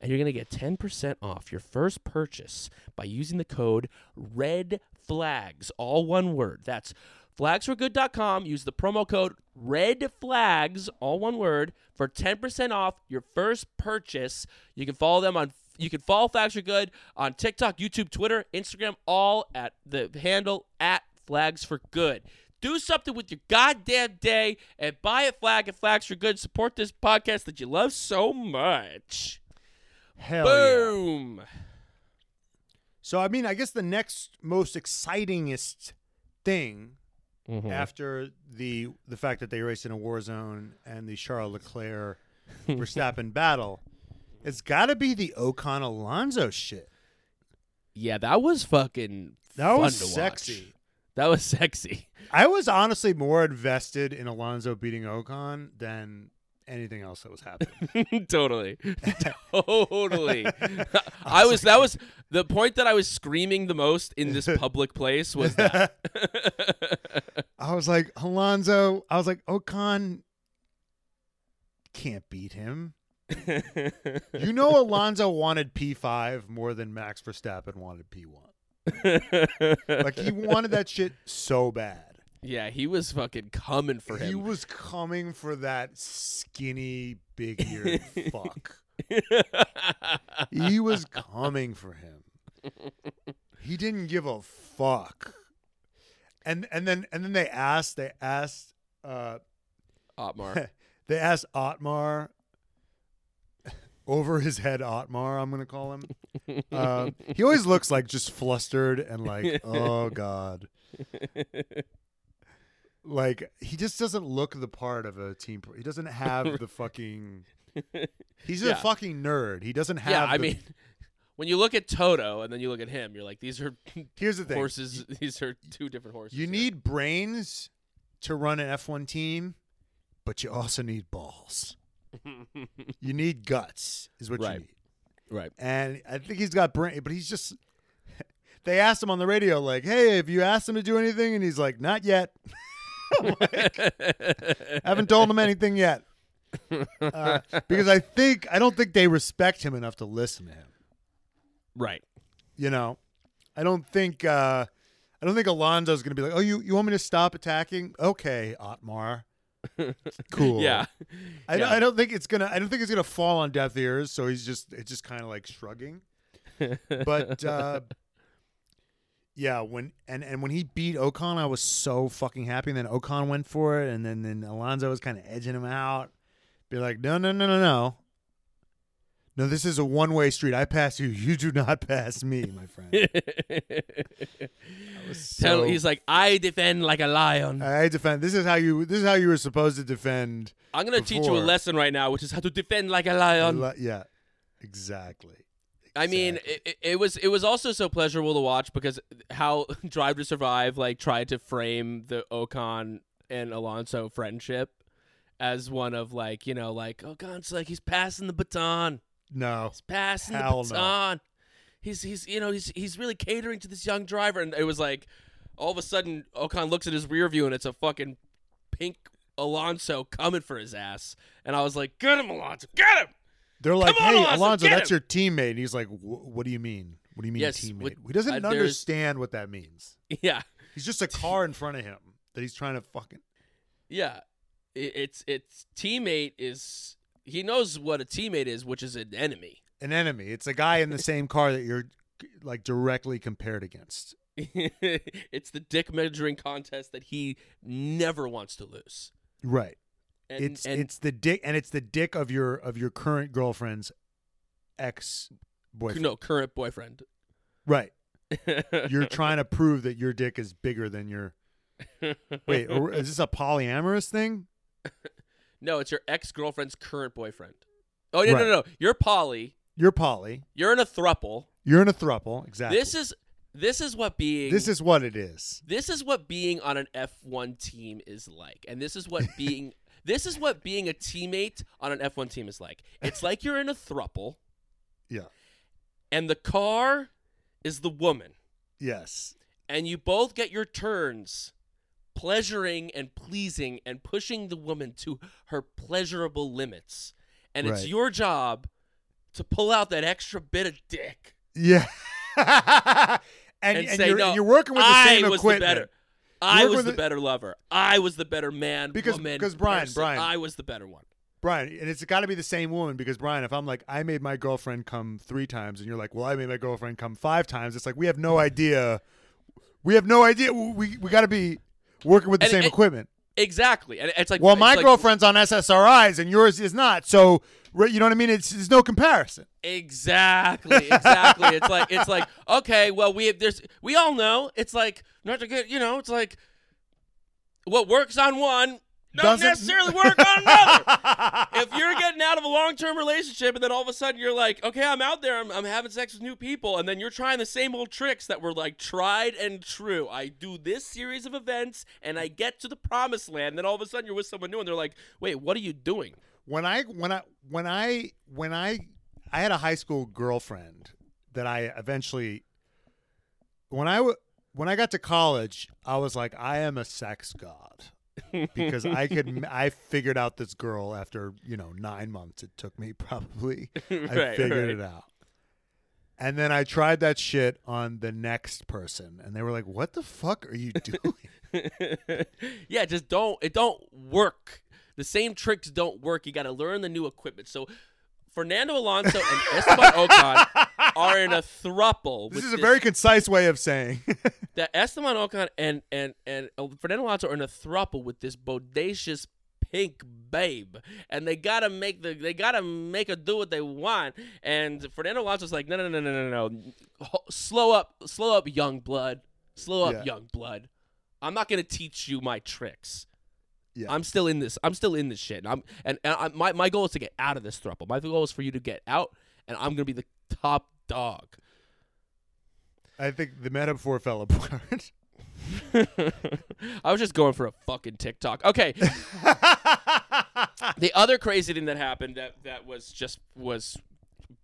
B: and you're gonna get ten percent off your first purchase by using the code Red Flags, all one word. That's flagsforgood.com. Use the promo code Red Flags, all one word, for ten percent off your first purchase. You can follow them on. You can follow Flags for Good on TikTok, YouTube, Twitter, Instagram, all at the handle at Flags for Good. Do something with your goddamn day and buy a flag at Flags for Good. Support this podcast that you love so much.
A: Hell yeah.
B: Boom.
A: So I mean, I guess the next most excitingest thing
B: Mhm.
A: after the the fact that they raced in a war zone and the Charles Leclerc Verstappen battle, it's got to be the Ocon Alonso shit.
B: Yeah, that was fucking
A: That
B: fun
A: was
B: to watch.
A: sexy.
B: That was sexy.
A: I was honestly more invested in Alonso beating Ocon than anything else that was happening.
B: totally. totally. I was that was the point that I was screaming the most in this public place was that.
A: I was like, Alonso, I was like, Ocon can't beat him. You know, Alonso wanted P5 more than Max Verstappen wanted P1. Like, he wanted that shit so bad.
B: yeah, he was fucking coming for him.
A: He was coming for that skinny, big eared fuck. He was coming for him. He didn't give a fuck. And and then and then they asked they asked uh
B: Otmar.
A: they asked Otmar over his head Otmar, I'm gonna call him. Um, he always looks like just flustered and like, oh God. Like he just doesn't look the part of a team. Pro- he doesn't have the fucking. He's a fucking nerd. He doesn't have.
B: yeah, I
A: the-
B: mean, when you look at Toto and then you look at him, you're like, these are
A: here's the thing:
B: horses. These are two different horses.
A: you
B: here.
A: need brains to run an F1 team, but you also need balls. You need guts, is what
B: Right.
A: you need.
B: right.
A: And I think he's got brain, but he's just. They asked him on the radio, like, "Hey, have you asked him to do anything?" And he's like, "Not yet. Haven't told him anything yet." Uh, because I think I don't think they respect him enough to listen to him.
B: right.
A: You know, I don't think uh, I don't think Alonso's going to be like, "Oh, you you want me to stop attacking? Okay, Otmar, cool."
B: Yeah.
A: I,
B: Yeah.
A: I don't think it's gonna. I don't think it's gonna fall on deaf ears. So he's just it's just kind of like shrugging. But uh, yeah, when and and when he beat Ocon, I was so fucking happy. And then Ocon went for it, and then then Alonso was kind of edging him out. Be like, no, no, no, no, no. No, this is a one way street. I pass you. You do not pass me, my friend. was
B: Tell-
A: so-
B: he's like, I defend like a lion.
A: I defend. This is how you. This is how you were supposed to defend.
B: I'm gonna teach you a lesson right now, which is how to defend like a lion.
A: Le- yeah, exactly.
B: I mean,
A: Exactly.
B: it, it- it was it was also so pleasurable to watch because how Drive to Survive like tried to frame the Ocon and Alonso friendship as one of like you know like oh, Ocon's like he's passing the baton,
A: no.
B: he's passing
A: Hell
B: the
A: no.
B: He's he's you know he's he's really catering to this young driver, and it was like all of a sudden Ocon looks at his rear view and it's a fucking pink Alonso coming for his ass, and I was like, get him Alonso, get him.
A: They're like,
B: on,
A: "Hey,
B: Alonso,
A: Alonso, that's
B: him."
A: your teammate." And he's like, "What do you mean? What do you mean
B: Yes,
A: teammate?"
B: with-
A: he doesn't
B: uh,
A: understand what that means.
B: Yeah.
A: He's just a car in front of him that he's trying to fucking.
B: Yeah, it, it's it's teammate is he knows what a teammate is, which is an enemy.
A: An enemy. It's a guy in the same car that you're like directly compared against.
B: it's the dick measuring contest that he never wants to lose.
A: Right.
B: And,
A: it's
B: and
A: it's the dick and it's the dick of your of your current girlfriend's ex boyfriend.
B: no current boyfriend.
A: Right. You're trying to prove that your dick is bigger than your. Wait, is this a polyamorous thing?
B: No, it's your ex girlfriend's current boyfriend. Oh no,
A: Right.
B: no, no! You're poly.
A: You're poly.
B: You're in a thruple.
A: You're in a thruple. Exactly.
B: This is this is what being
A: this is what it is.
B: this is what being on an F1 team is like. And this is what being this is what being a teammate on an F1 team is like. It's like you're in a thruple
A: Yeah.
B: and the car is the woman
A: Yes.
B: and you both get your turns pleasuring and pleasing and pushing the woman to her pleasurable limits. And it's your job to pull out that extra bit of dick.
A: Yeah. and
B: And
A: and
B: say,
A: you're,
B: "No,
A: you're working with the
B: I
A: same
B: was
A: equipment.
B: the better. I was the
A: the-
B: better lover. I was the better man,
A: Because-
B: woman,
A: because Brian,
B: person.
A: Brian.
B: I was the better one.
A: Brian, and it's got to be the same woman because Brian, if I'm like, I made my girlfriend come three times, and you're like, well, I made my girlfriend come five times, it's like we have no idea. We have no idea. We we got to be working with the
B: And-
A: same
B: and-
A: equipment.
B: Exactly, and it's like
A: Well, my
B: like-
A: girlfriend's on SSRIs and yours is not. So, you know what I mean? It's there's no comparison.
B: Exactly, exactly. it's like it's like okay, well we have there's we all know it's like not to get you know it's like what works on one doesn't
A: Doesn't-
B: necessarily work on another. if you're getting out of a long term relationship and then all of a sudden you're like, okay, I'm out there, I'm, I'm having sex with new people, and then you're trying the same old tricks that were like tried and true. I do this series of events and I get to the promised land, then all of a sudden you're with someone new and they're like, wait, what are you doing?
A: when I when I when I when I I had a high school girlfriend that I eventually when I w- when I got to college, I was like, I am a sex god because I could I figured out this girl after you know nine months. It took me probably. I figured
B: right.
A: it out. And then I tried that shit on the next person, and they were like, "What the fuck are you doing?"
B: yeah, just don't it don't work. The same tricks don't work. You got to learn the new equipment. So Fernando Alonso and Esteban Ocon are in a thruple.
A: this is a very concise way of saying.
B: that Esteban Ocon and and and Fernando Alonso are in a thruple with this bodacious pink babe, and they gotta make the they gotta make her do what they want. And Fernando Alonso's like, no, no, no, no, no, no, slow up, slow up, young blood, slow up,
A: Yeah.
B: young blood. I'm not gonna teach you my tricks.
A: Yeah.
B: I'm still in this. I'm still in this shit. And I'm and, and I, my my goal is to get out of this thruple. My goal is for you to get out, and I'm gonna be the top dog.
A: I think the metaphor fell apart.
B: I was just going for a fucking TikTok. Okay. the other crazy thing that happened that that was just was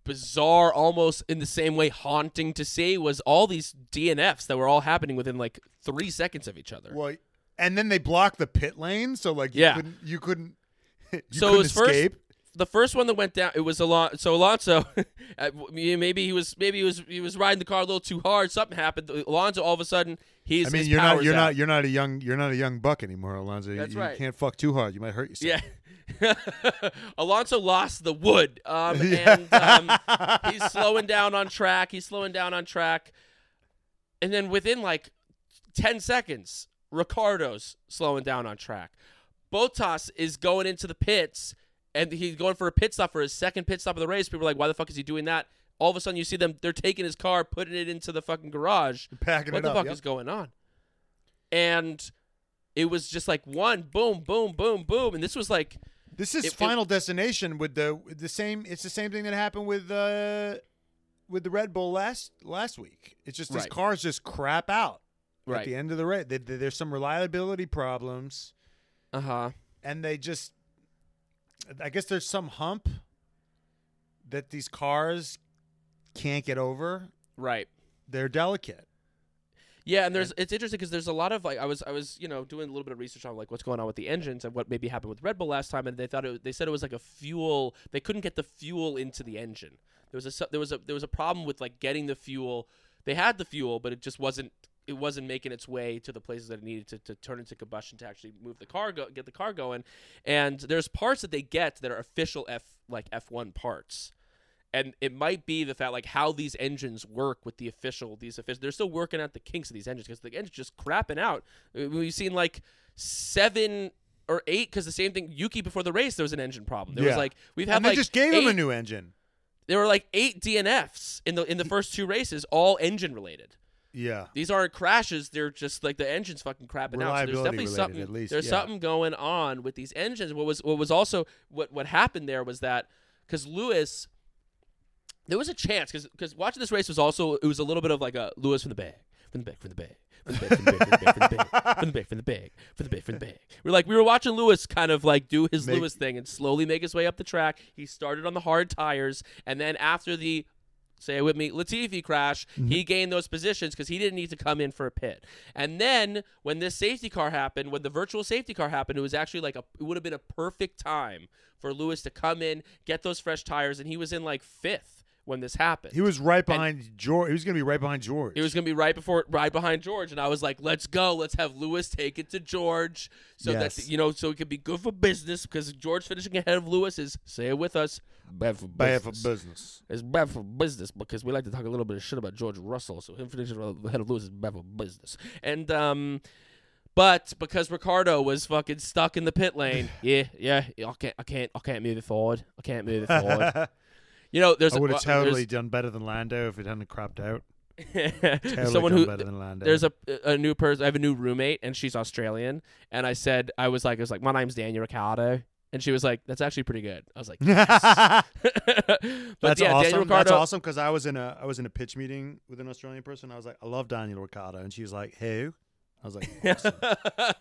B: bizarre, almost in the same way haunting to see, was all these DNFs that were all happening within like three seconds of each other.
A: Well, and then they blocked the pit lane, so like you
B: Yeah.
A: couldn't you couldn't you
B: So it
A: couldn't
B: was first-
A: escape.
B: The first one that went down, it was Alonso. So Alonso, maybe he was maybe he was he was riding the car a little too hard. Something happened. Alonso, all of a sudden, he's
A: I mean, you're not you're
B: out.
A: not you're not a young you're not a young buck anymore, Alonso. You-
B: That's
A: you,
B: right.
A: can't fuck too hard. You might hurt yourself.
B: Yeah. Alonso lost the wood. Um, and um, he's slowing down on track. He's slowing down on track. And then within like 10 seconds, Ricciardo's slowing down on track. Bottas is going into the pits and he's going for a pit stop for his second pit stop of the race. People are like, why the fuck is he doing that? All of a sudden, you see them, they're taking his car, putting it into the fucking garage.
A: Packing
B: What
A: it
B: the
A: up.
B: fuck
A: yep.
B: is going on? And it was just like one boom, boom, boom, boom. And this was like,
A: This is
B: It- it-
A: Final Destination with the the same. It's the same thing that happened with uh with the Red Bull last last week. It's just these
B: Right.
A: cars just crap out at the end of the race. They- they- There's some reliability problems,
B: Uh huh.
A: and they just. I guess there's some hump that these cars can't get over.
B: Right.
A: They're delicate.
B: Yeah, and there's it's interesting because there's a lot of like I was I was you know doing a little bit of research on like what's going on with the engines and what maybe happened with Red Bull last time, and they thought it, they said it was like a fuel they couldn't get the fuel into the engine. There was a there was a there was a problem with like getting the fuel. They had the fuel, but it just wasn't it wasn't making its way to the places that it needed to, to turn into combustion to actually move the car go, get the car going. And there's parts that they get that are official f like f1 parts. And it might be the fact like how these engines work with the official these official they're still working out the kinks of these engines because the engine's just crapping out. We've seen like seven or eight because the same thing yuki before the race there was an engine problem. There was like we've had
A: and they
B: like
A: just gave him a new engine.
B: there were like eight dnfs in the in the first two races all engine related
A: Yeah.
B: these aren't crashes. They're just like the engine's fucking crapping out. So there's definitely
A: related,
B: something.
A: at least,
B: there's
A: yeah.
B: something going on with these engines. What was what was also what what happened there was that because Lewis, there was a chance because because watching this race was also it was a little bit of like a Lewis from the bag, from the bag, from the bag. From the bag, from the bag, from the bag, from the bag, from the bag. We're like we were watching Lewis kind of like do his
A: Make-
B: Lewis thing and slowly make his way up the track. He started on the hard tires, and then after the say it with me, Latifi crash, mm-hmm. he gained those positions because he didn't need to come in for a pit. And then when this safety car happened, when the virtual safety car happened, it was actually like a it would have been a perfect time for Lewis to come in, get those fresh tires, and he was in like fifth when this happened.
A: He was right behind George. He was going to be right behind George.
B: He was gonna be right before, right behind George, and I was like, "Let's go! Let's have Lewis take it to George, so
A: Yes.
B: that you know, so it could be good for business. Because George finishing ahead of Lewis is, say it with us, bad for
A: bad for
B: business.
A: business.
B: It's bad for business because we like to talk a little bit of shit about George Russell. So him finishing ahead of Lewis is bad for business. And um, but because Ricciardo was fucking stuck in the pit lane, yeah, yeah, I can't, I can't, I can't move it forward. I can't move it forward. you know, there's
A: I would have
B: uh, there's-
A: totally done better than Lando if it hadn't cropped out. Totally
B: someone
A: done
B: who
A: better than Lando.
B: there's a a new person. I have a new roommate, and she's Australian. And I said, I was like, I was like, my name's Daniel Ricciardo. And she was like, "That's actually pretty good." I was like,
A: That's
B: but yeah,
A: awesome.
B: Daniel
A: That's awesome because I was in a I was in a pitch meeting with an Australian person. I was like, I love Daniel Ricciardo, and she was like, Who? I was like, awesome.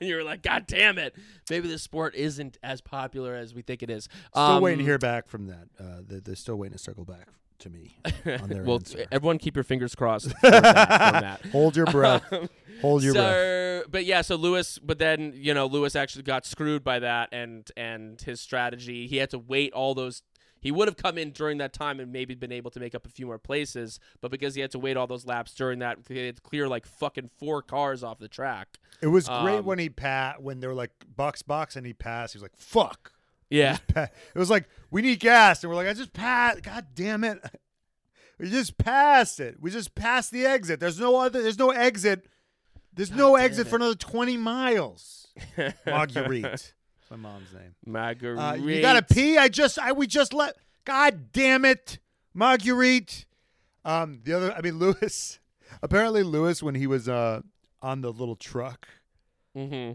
B: you were like, God damn it! Maybe this sport isn't as popular as we think it is.
A: Still waiting to
B: Um,
A: hear back from that. Uh, they're, they're still waiting to circle back to me. on their
B: well,
A: answer.
B: everyone, keep your fingers crossed for that. for that.
A: Hold your breath.
B: Um,
A: Hold your
B: so,
A: breath.
B: but yeah, so Lewis, but then you know Lewis actually got screwed by that, and and his strategy, he had to wait all those. He would have come in during that time and maybe been able to make up a few more places, but because he had to wait all those laps during that, he had to clear like fucking four cars off the track.
A: It was great
B: um,
A: when he passed when they were like box box and he passed. He was like, "Fuck."
B: Yeah,
A: It was like we need gas, and we're like, "I just passed." God damn it! We just passed it. We just passed the exit. There's no other. There's no exit. There's no exit
B: it.
A: for another twenty miles. Marguerite. That's my mom's name.
B: Marguerite.
A: Uh, you gotta pee. I just. I we just let. God damn it, Marguerite. Um, the other. I mean, Lewis. Apparently, Lewis, when he was uh on the little truck,
B: Mm-hmm.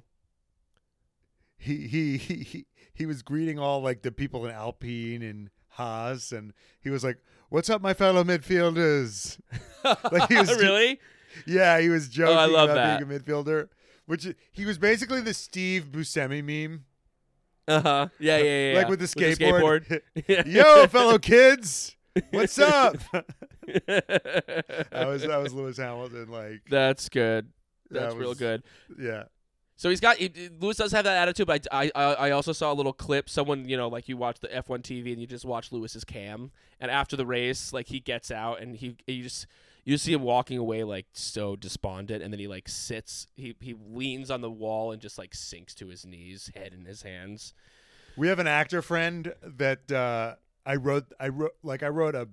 A: he he he he, he was greeting all like the people in Alpine and Haas, and he was like, "What's up, my fellow midfielders?" Like he was
B: really?
A: Yeah, he was joking
B: Oh, I love
A: about being a midfielder, which he was basically the Steve Buscemi meme,
B: Uh huh. Yeah, yeah, yeah.
A: like
B: yeah.
A: with the skateboard.
B: skateboard.
A: Yo, fellow kids, what's up? that was that was Lewis Hamilton. Like,
B: That's good.
A: that
B: That's real good.
A: Yeah,
B: So he's got he, Lewis does have that attitude, but I, I I also saw a little clip. Someone you know like you watch the F1 TV and you just watch Lewis's cam, and after the race, like he gets out and he you just you see him walking away like so despondent, and then he like sits, he he leans on the wall and just like sinks to his knees, head in his hands.
A: we have an actor friend that uh, I wrote. I wrote like I wrote a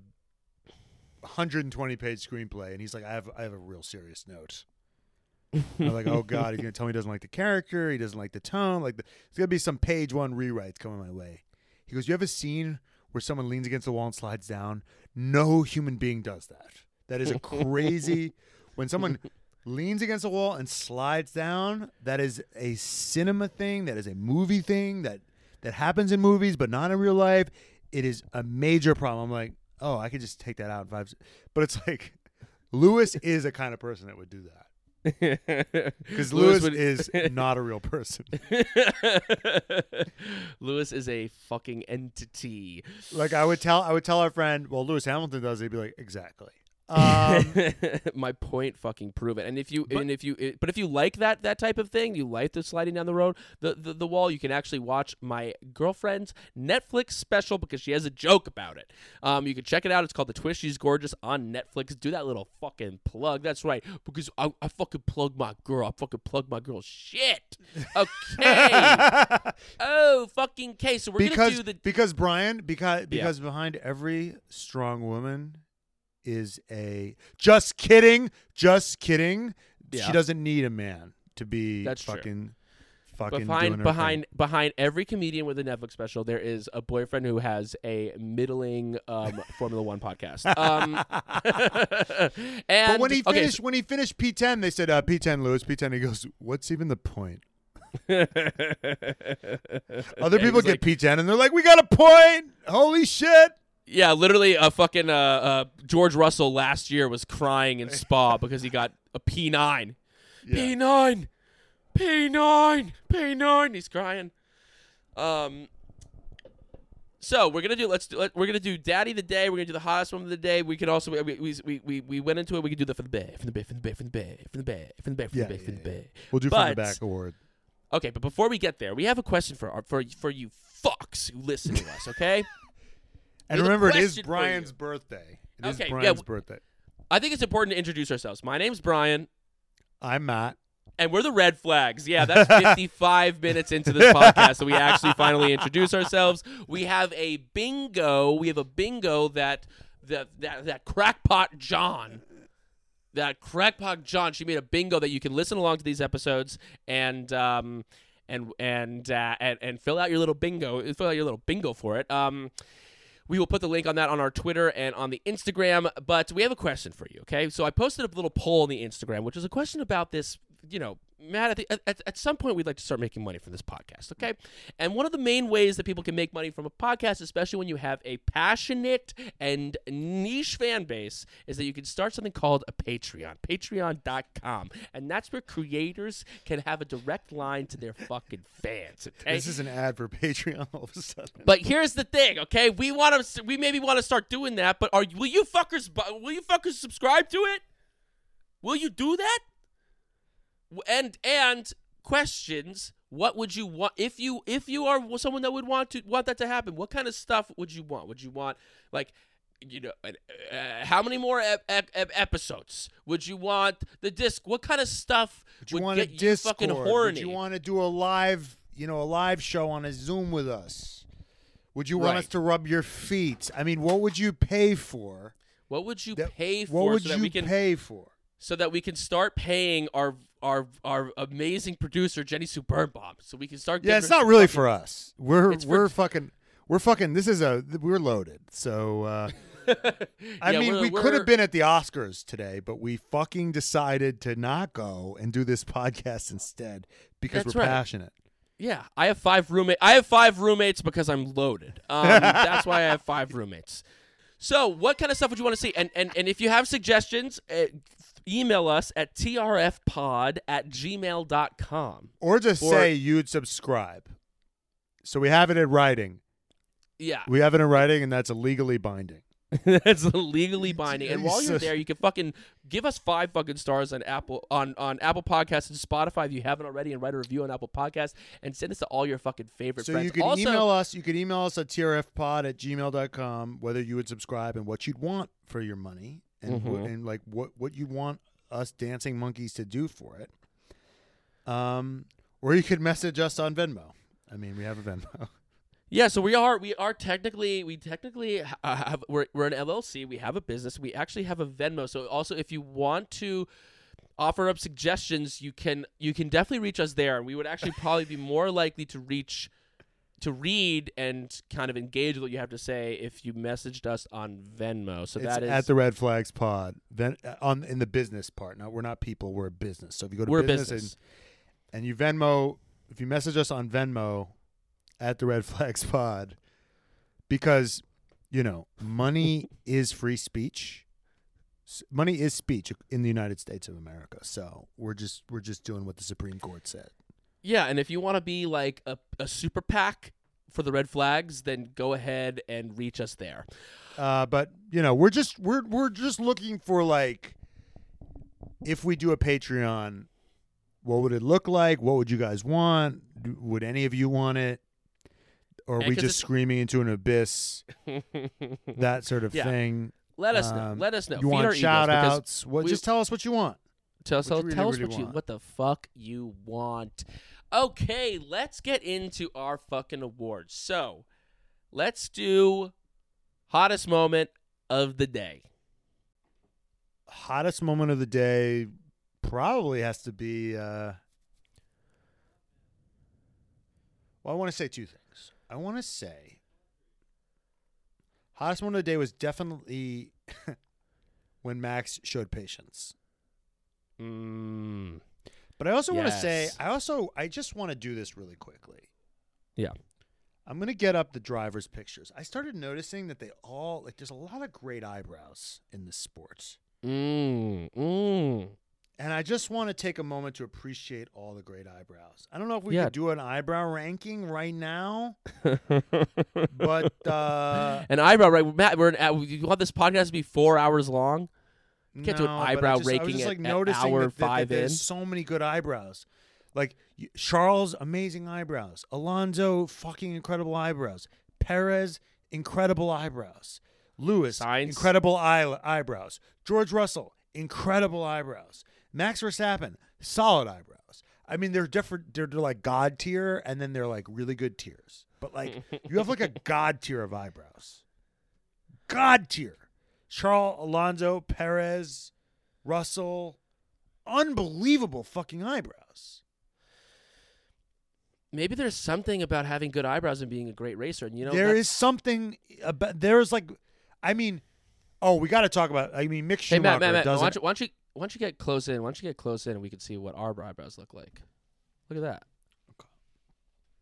A: 120 page screenplay, and he's like, I have I have a real serious note. I'm like, oh god, he's gonna tell me he doesn't like the character, he doesn't like the tone, like the, there's gonna be some page one rewrites coming my way. He goes, you have a scene where someone leans against the wall and slides down. No human being does that. That is a crazy. when someone leans against the wall and slides down, that is a cinema thing. That is a movie thing. That that happens in movies, but not in real life. It is a major problem. I'm like, oh, I could just take that out five. But it's like, Lewis is a kind of person that would do that because Lewis,
B: would-
A: is not a real person.
B: Lewis is a fucking entity.
A: Like I would tell, I would tell our friend, well, Lewis Hamilton does. it," He'd be like, exactly. Um,
B: my point fucking prove it and if you
A: But-
B: and if you it, but if you like that that type of thing you like the sliding down the road the, the the wall you can actually watch my girlfriend's netflix special because she has a joke about it. Um you can check it out. It's called the twist. She's gorgeous on netflix. Do that little fucking plug. That's right. Because i, I fucking plug my girl. I fucking plug my girl shit. Okay. Oh fucking okay so we're
A: because
B: gonna do the
A: because Brian because because behind every strong woman is a just kidding, just kidding.
B: Yeah.
A: She doesn't need a man to be
B: That's true.
A: fucking fucking doing
B: behind
A: her
B: behind behind every comedian with a Netflix special, there is a boyfriend who has a middling um, Formula One podcast. Um, and
A: But when he
B: okay,
A: finished when he finished P10, they said uh, P10 Lewis, P10. He goes, "What's even the point?" Other
B: Yeah,
A: people get
B: like-
A: P10 and they're like, "We got a point! Holy shit!"
B: Yeah, literally a fucking uh, uh, George Russell last year was crying in Spa because he got a P nine.
A: Yeah.
B: P nine, P nine, P nine. He's crying. Um. So we're gonna do let's do, let, we're gonna do Daddy the Day. We're gonna do the hottest moment of the day. We could also we we, we, we, we went into it. We could do the for the bay, for the bay, for the bay, for the bay, for the bay, for the bay, for the bay, for
A: yeah,
B: the bay.
A: We'll do from the back award.
B: Okay, but before we get there, we have a question for our, for for you fucks who listen to us. Okay.
A: And remember, it is Brian's birthday. It is
B: Okay, yeah,
A: Brian's
B: w-
A: birthday.
B: I think it's important to introduce ourselves. My name's Brian.
A: I'm Matt.
B: And we're the red flags. Yeah, that's 55 minutes into this podcast that we actually finally introduce ourselves. We have a bingo. We have a bingo that that that, that crackpot John. That crackpot John. She made a bingo that you can listen along to these episodes and um and and uh, and and fill out your little bingo. Fill out your little bingo for it. Um. We will put the link on that on our Twitter and on the Instagram. But we have a question for you, okay? So I posted a little poll on the Instagram, which is a question about this. You know, Matt, at, the, at, at- at some point we'd like to start making money from this podcast, okay? And one of the main ways that people can make money from a podcast, especially when you have a passionate and niche fan base, is that you can start something called a Patreon, patreon.com. And that's where creators can have a direct line to their fucking fans, okay?
A: This is an ad for Patreon all of a sudden.
B: But here's the thing, okay? We want to, we maybe want to start doing that, but are will you fuckers, will you fuckers subscribe to it? Will you do that? And and questions. What would you want if you if you are someone that would want to want that to happen? What kind of stuff would you want? Would you want like you know uh, how many more ep- ep- ep- episodes would you want the disc what kind of stuff
A: Would you
B: would
A: want a
B: get you
A: Discord?
B: fucking
A: Would you want to do a live, you know, a live show on a Zoom with us? Would you want us to rub your feet? I mean, what would you pay for?
B: what would you
A: That-
B: pay for
A: What would
B: so that
A: you
B: we can
A: pay for?
B: so that we can start paying our our our amazing producer Jenny Sue Birnbaum, so we can start.
A: Yeah, it's not really
B: fucking-
A: for us. We're we're fucking we're fucking. This is a we're loaded. So uh, I
B: Yeah,
A: mean,
B: we're-
A: we could have been at the Oscars today, but we fucking decided to not go and do this podcast instead because we're
B: right.
A: passionate.
B: Yeah, I have five roommate. I have five roommates because I'm loaded. Um, that's why I have five roommates. So, what kind of stuff would you want to see? And and and if you have suggestions, uh, email us at trfpod at gmail.com.
A: Or just
B: Or-
A: say you'd subscribe. So we have it in writing.
B: Yeah,
A: We have it in writing, and that's legally binding.
B: that's legally binding. And while you're there, you can fucking give us five fucking stars on Apple on on Apple Podcasts and Spotify if you haven't already, and write a review on Apple Podcasts and send us to all your fucking favorite
A: So
B: friends.
A: you can
B: also,
A: email us. You can email us at trfpod at gmail.com whether you would subscribe and what you'd want for your money and
B: Mhm.
A: and like what what you want us dancing monkeys to do for it. Um, or you could message us on Venmo. I mean, we have a Venmo.
B: Yeah, so we are we are technically we technically have we're we're an LLC. We have a business. We actually have a Venmo. So also, if you want to offer up suggestions, you can you can definitely reach us there, we would actually probably be more likely to reach to read and kind of engage with what you have to say if you messaged us on Venmo. So
A: it's
B: that is
A: at the Red Flags Pod. Then uh, on in the business part. Now we're not people. We're a business. So if you go to
B: we're
A: business,
B: business.
A: And, and you Venmo, if you message us on Venmo at the Red Flags Pod, because you know money is free speech. Money is speech in the United States of America. So we're just we're just doing what the Supreme Court said.
B: Yeah, and if you want to be like a, a super PAC, for the red flags, then go ahead and reach us there.
A: Uh, but you know, we're just we're we're just looking for like, if we do a Patreon, what would it look like? What would you guys want? Would any of you want it? Or are
B: And
A: we just screaming into an abyss? That sort of
B: Yeah.
A: thing.
B: Let us know.
A: Um,
B: Let us know.
A: You
B: Feed
A: want shout outs? What?
B: we-
A: just tell us what you want.
B: Tell,
A: What
B: tell,
A: you really,
B: tell us
A: really
B: what you
A: want.
B: what the fuck you want. Okay, let's get into our fucking awards. So, let's do hottest moment of the day.
A: Hottest moment of the day probably has to be. Uh, well, I want to say two things. I want to say hottest moment of the day was definitely when Max showed patience.
B: Mm.
A: But I also want to say, I also, I just want to do this really quickly.
B: Yeah.
A: I'm going to get up the driver's pictures. I started noticing that they all, like, there's a lot of great eyebrows in this sport.
B: Mm. Mm.
A: And I just want to take a moment to appreciate all the great eyebrows. I don't know if we
B: Yeah.
A: could do an eyebrow ranking right now, but uh,
B: An eyebrow, right? Matt, we're at, you want this podcast to be four hours long? Can't do an
A: no,
B: eyebrow
A: just, I was just, like
B: at
A: noticing
B: hour
A: that, that- that
B: five
A: there's
B: in.
A: so many good eyebrows. Like Charles, amazing eyebrows. Alonso, fucking incredible eyebrows. Perez, incredible eyebrows. Lewis,
B: Sainz.
A: incredible eye- eyebrows. George Russell, incredible eyebrows. Max Verstappen, solid eyebrows. I mean, they're different. They're, they're like god tier, and then they're like really good tiers. But like, you have like a god tier of eyebrows. God tier. Charles, Alonso, Perez, Russell, unbelievable fucking eyebrows.
B: Maybe there's something about having good eyebrows and being a great racer. And you know,
A: there is something about there's like, I mean, oh, we got to talk about. I mean, Mick
B: Hey Matt, Matt, Matt, why
A: doesn't.
B: don't, you, why don't you why don't you get close in? Why don't you get close in and we can see what our eyebrows look like? Look at that.
A: Okay.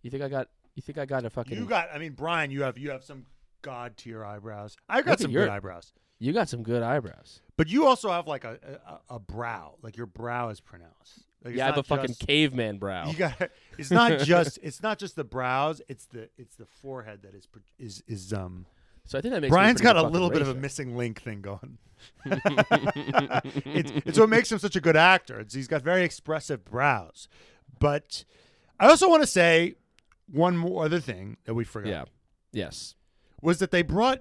B: You think I got? You think I got a fucking?
A: you got. I mean, Brian, you have you have some god tier eyebrows. I got some
B: your-
A: good eyebrows,
B: you got some good eyebrows.
A: but you also have like a a, a brow. Like your brow is pronounced. Like,
B: yeah, I have a
A: not
B: fucking caveman brow.
A: You got. It's not just. It's not just the brows. It's the. It's the forehead that is. Is is um.
B: so I think that makes.
A: Brian's got a little bit of a missing link thing going. it's, it's what makes him such a good actor. It's, he's got very expressive brows. But I also want to say one more other thing that we forgot
B: yeah. Yes.
A: was that they brought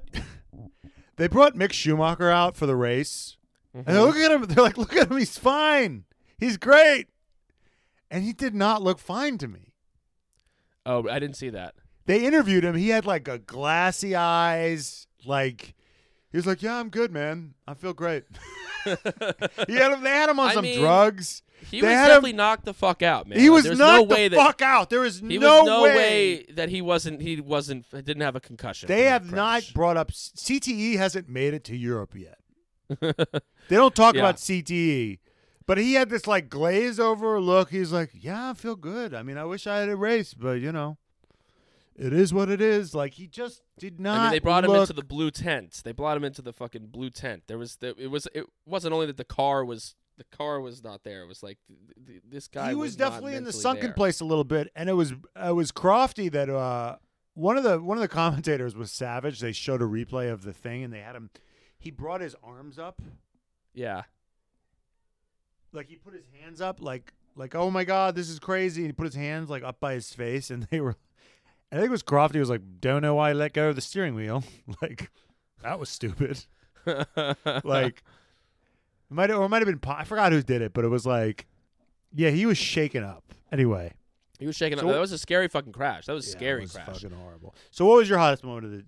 A: they brought Mick Schumacher out for the race. And
B: Mm-hmm.
A: they look at him. They're like, "Look at him. He's fine. He's great." And he did not look fine to me.
B: Oh, I didn't see that.
A: They interviewed him. He had like a glassy eyes. Like he was like, "Yeah, I'm good, man. I feel great." he had him. They had him on
B: I
A: some
B: mean,
A: drugs.
B: He
A: They
B: was
A: had him-
B: knocked the fuck out, man.
A: He was
B: There's
A: knocked
B: no way
A: the
B: that
A: fuck out. There is no,
B: was no
A: way.
B: way. that he wasn't. He wasn't. Didn't have a concussion.
A: They have not brought up CTE. Hasn't made it to Europe yet. They don't talk
B: Yeah.
A: about CTE, but he had this like glaze over look. He's like, "Yeah, I feel good. I mean, I wish I had a race, but you know, it is what it is." Like he just did not.
B: I mean, they brought him into the blue tent. They brought him into the fucking blue tent. There was, the, it was, it wasn't only that the car was, the car was not there. It was like th- th- this guy.
A: he was,
B: was
A: definitely in the sunken
B: there.
A: place a little bit, and it was it was crofty that uh one of the one of the commentators was savage. They showed a replay of the thing, and they had him. He brought his arms up,
B: Yeah,
A: like he put his hands up, like like oh my god, this is crazy. And he put his hands like up by his face, and they were. I think it was Crofty was like, don't know why I let go of the steering wheel. like that was stupid. like it might or it might have been Pa- I forgot who did it, but it was like, yeah, he was shaken up. Anyway.
B: he was shaking.
A: So-
B: up. That was a scary fucking crash. That was a
A: Yeah,
B: scary
A: it was
B: crash.
A: Fucking horrible. So, what was your hottest moment of the?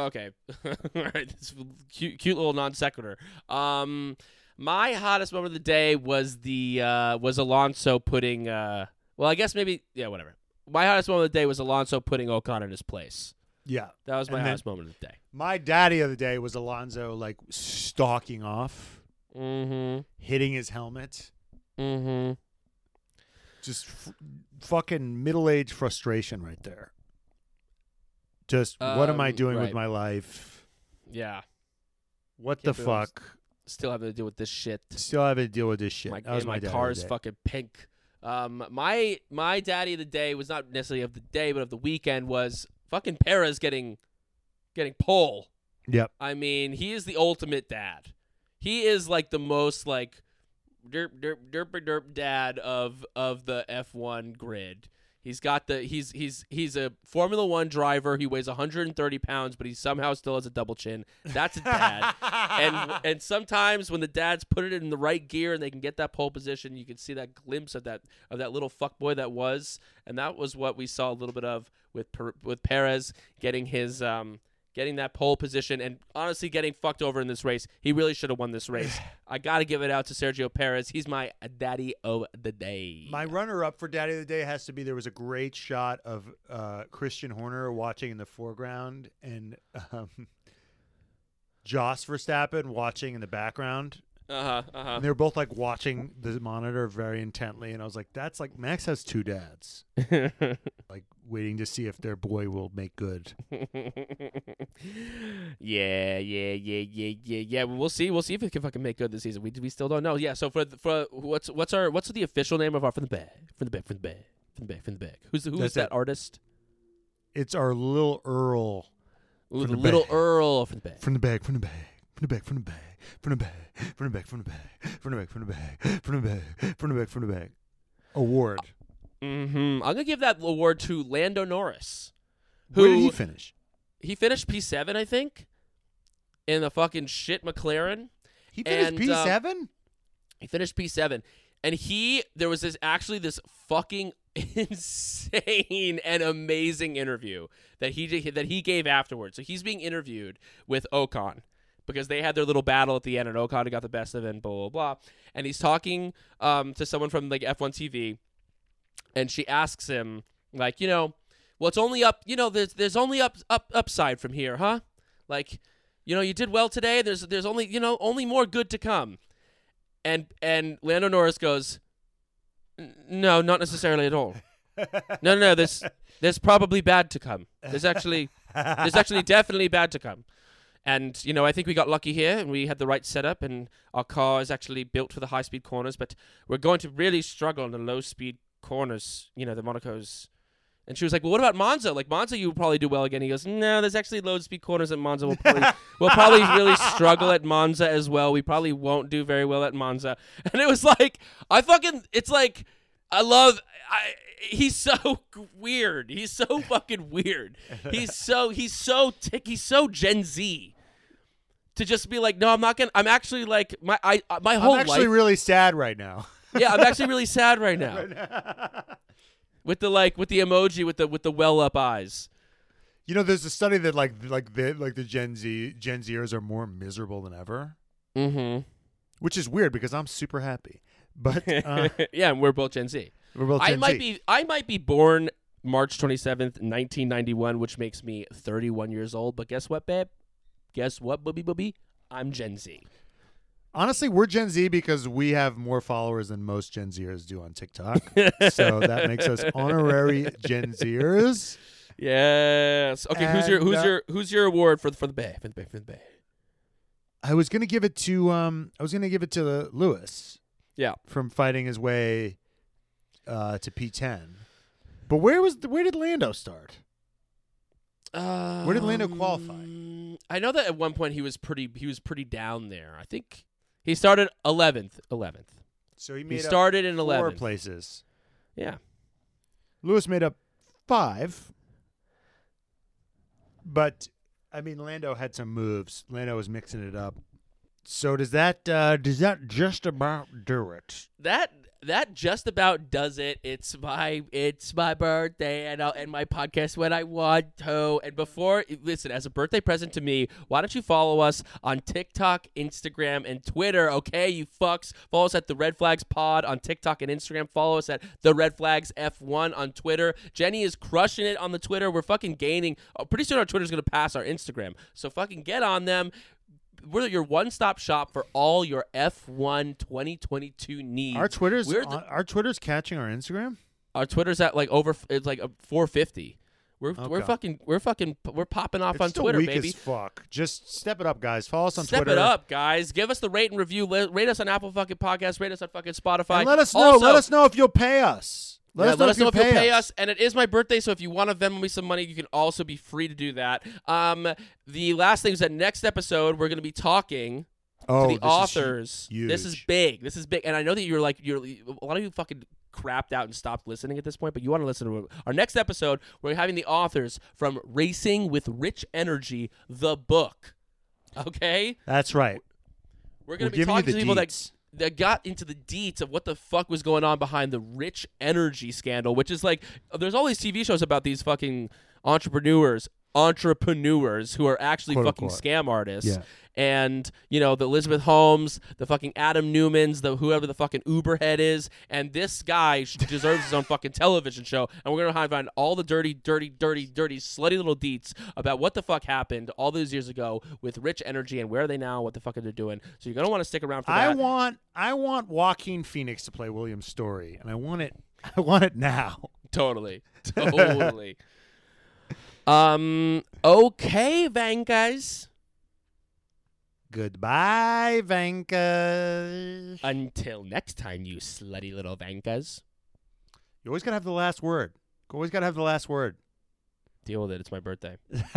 B: Okay, all right. This cute, cute little non sequitur. Um, my hottest moment of the day was the uh, was Alonso putting. Uh, well, I guess maybe yeah, whatever. My hottest moment of the day was Alonso putting Ocon in his place.
A: Yeah,
B: That was my
A: And
B: hottest moment of the day.
A: my daddy of the day was Alonso, like stalking off,
B: Mm-hmm.
A: hitting his helmet,
B: Mm-hmm.
A: just f- fucking middle age frustration right there. Just what am I
B: Um,
A: doing with my life?
B: Yeah.
A: What
B: Can't
A: the fuck?
B: Still having to deal with this shit.
A: Still having to deal with this shit.
B: My,
A: that was my,
B: my car is fucking pink. Um, my my daddy of the day was not necessarily of the day, but of the weekend was fucking Perez getting getting pole.
A: Yep.
B: I mean, he is the ultimate dad. He is like the most like derp derp derp derp dad of of the F1 grid. He's got the he's he's he's a Formula One driver. He weighs 130 pounds, but he somehow still has a double chin. That's a dad. and and sometimes when the dads put it in the right gear and they can get that pole position, you can see that glimpse of that of that little fuck boy that was, and that was what we saw a little bit of with Per- with Perez getting his um getting that pole position and honestly getting fucked over in this race. He really should have won this race. I got to give it out to Sergio Perez. He's my daddy of the day.
A: My runner up for Daddy of the Day has to be there was a great shot of uh, Christian Horner watching in the foreground and um, Joss Verstappen watching in the background.
B: Uh-huh, uh-huh.
A: And they were both like watching the monitor very intently. And I was like, that's like Max has two dads, like waiting to see if their boy will make good.
B: yeah, yeah, yeah, yeah, yeah, yeah. We'll see. We'll see if it can fucking make good this season. We we still don't know. Yeah. So for for what's what's our what's the official name of our from the back from the back from the back from the back from the back? Who's who's
A: That's
B: that
A: it.
B: artist?
A: It's our little Earl
B: Ooh, the little. Earl from the back.
A: from the back, from the back, from the back, from the back, from the back, from the back, from the back, from the back, from the back, from the back, from the back, from the back. Award.
B: Mm-hmm. I'm gonna give that award to Lando Norris. Who
A: Where did he finish?
B: he finished P7, I think, in the fucking shit McLaren.
A: He finished
B: And,
A: P
B: um,
A: seven.
B: He finished P7, and he there was this actually this fucking insane and amazing interview that he did, that he gave afterwards. So he's being interviewed with Ocon because they had their little battle at the end, and Ocon got the best of it, and blah blah blah. And he's talking um, to someone from like F1 TV, and she asks him like, you know, well, it's only up, you know, there's there's only up up upside from here, huh? Like, you know, you did well today. There's there's only you know only more good to come. And and Lando Norris goes, no, not necessarily at all. No, no, no. There's there's probably bad to come. There's actually there's actually definitely bad to come. And you know, I think we got lucky here, and we had the right setup, and our car is actually built for the high speed corners. But we're going to really struggle in the low speed corners. You know, the Monaco's. And she was like, "Well, what about Monza? Like Monza, you would probably do well again." He goes, "No, there's actually low speed corners at Monza. We'll probably we'll probably really struggle at Monza as well. We probably won't do very well at Monza." And it was like, I fucking, it's like, I love. I, he's so weird. He's so fucking weird. He's so he's so tick. He's so Gen Z. To just be like, no, I'm not gonna. I'm actually like my I uh, my whole
A: I'm actually
B: life.
A: really sad right now.
B: yeah, I'm actually really sad right now with the like with the emoji with the with the well up eyes.
A: You know, there's a study that like like the like the Gen Z Gen Zers are more miserable than ever,
B: Mm-hmm.
A: which is weird because I'm super happy. But uh,
B: yeah, and we're both Gen Z.
A: we're both
B: I
A: Gen
B: might
A: Z.
B: be I might be born March 27th, 1991, which makes me 31 years old. But guess what, babe? Guess what, booby booby? I'm Gen Z.
A: Honestly, we're Gen Z because we have more followers than most Gen Zers do on TikTok. so that makes us honorary Gen Zers.
B: Yes. Okay. who's your who's
A: uh,
B: your who's your award for the for the bay for the bay for the bay?
A: I was gonna give it to um I was gonna give it to Lewis
B: Yeah.
A: from fighting his way uh, to P10. But where was where did Lando start?
B: Where
A: did Lando qualify?
B: Um, I know that at one point he was pretty he was pretty down there. I think he started 11th. 11th.
A: So he
B: He
A: made
B: started in 11th.
A: places.
B: Yeah.
A: Lewis made up five. But I mean Lando had some moves. Lando was mixing it up. So does that uh, does that just about do it?
B: that that just about does it. It's my it's my birthday and I'll end my podcast when I want to. And before listen, as a birthday present to me, why don't you follow us on TikTok, Instagram, and Twitter? Okay, you fucks. Follow us at the Red Flags Pod on TikTok and Instagram. Follow us at the Red Flags F1 on Twitter. Jenny is crushing it on the Twitter. We're fucking gaining. Oh, pretty soon our Twitter's gonna pass our Instagram. So fucking get on them we're your one-stop shop for all your F1 2022 needs.
A: Our Twitter's
B: We're the-
A: on- our Twitter's catching our Instagram.
B: Our Twitter's at like over. It's like a 450. We're we're fucking we're fucking we're popping off
A: It's
B: on Twitter, baby.
A: fuck. Just step it up, guys. Follow us on
B: Step
A: Twitter.
B: Step it up, guys. Give us the rate and review. Rate us on Apple fucking Podcast. Rate us on fucking Spotify.
A: And let us know.
B: Also,
A: let us know if you'll pay us. Let
B: Yeah,
A: us know if,
B: if
A: you
B: you'll pay us. And it is my birthday, so if you want to Venmo me some money, you can also be free to do that. Um, the last thing is that next episode we're going to be talking
A: Oh,
B: to the
A: this is
B: authors.
A: huge.
B: This is big. This is big. And I know that you're like you're a lot of you fucking crapped out and stopped listening at this point, but you want to listen to it. our next episode. We're having the authors from Racing with Rich Energy, the book. Okay,
A: That's right.
B: we're gonna
A: We're
B: be talking to people
A: deets.
B: that got into the deets of what the fuck was going on behind the Rich Energy scandal, which is like there's all these TV shows about these fucking entrepreneurs. Entrepreneurs who are actually
A: Quote,
B: fucking
A: unquote.
B: scam artists
A: Yeah.
B: and you know the Elizabeth Holmes, the fucking Adam Newmans, the whoever the fucking Uber head is, and this guy sh- deserves his own fucking television show. And we're gonna find all the dirty, dirty, dirty, dirty, slutty little deets about what the fuck happened all those years ago with Rich Energy and where are they now, what the fuck are they doing. So you're gonna want to stick around for that.
A: I want I want Joaquin Phoenix to play William Storey, and I want it I want it now.
B: totally, totally. Um. Okay, Vankas.
A: Goodbye, Vanka.
B: Until next time, you slutty little Vankas.
A: You always gotta have the last word. You always gotta have the last word.
B: Deal with it. It's my birthday.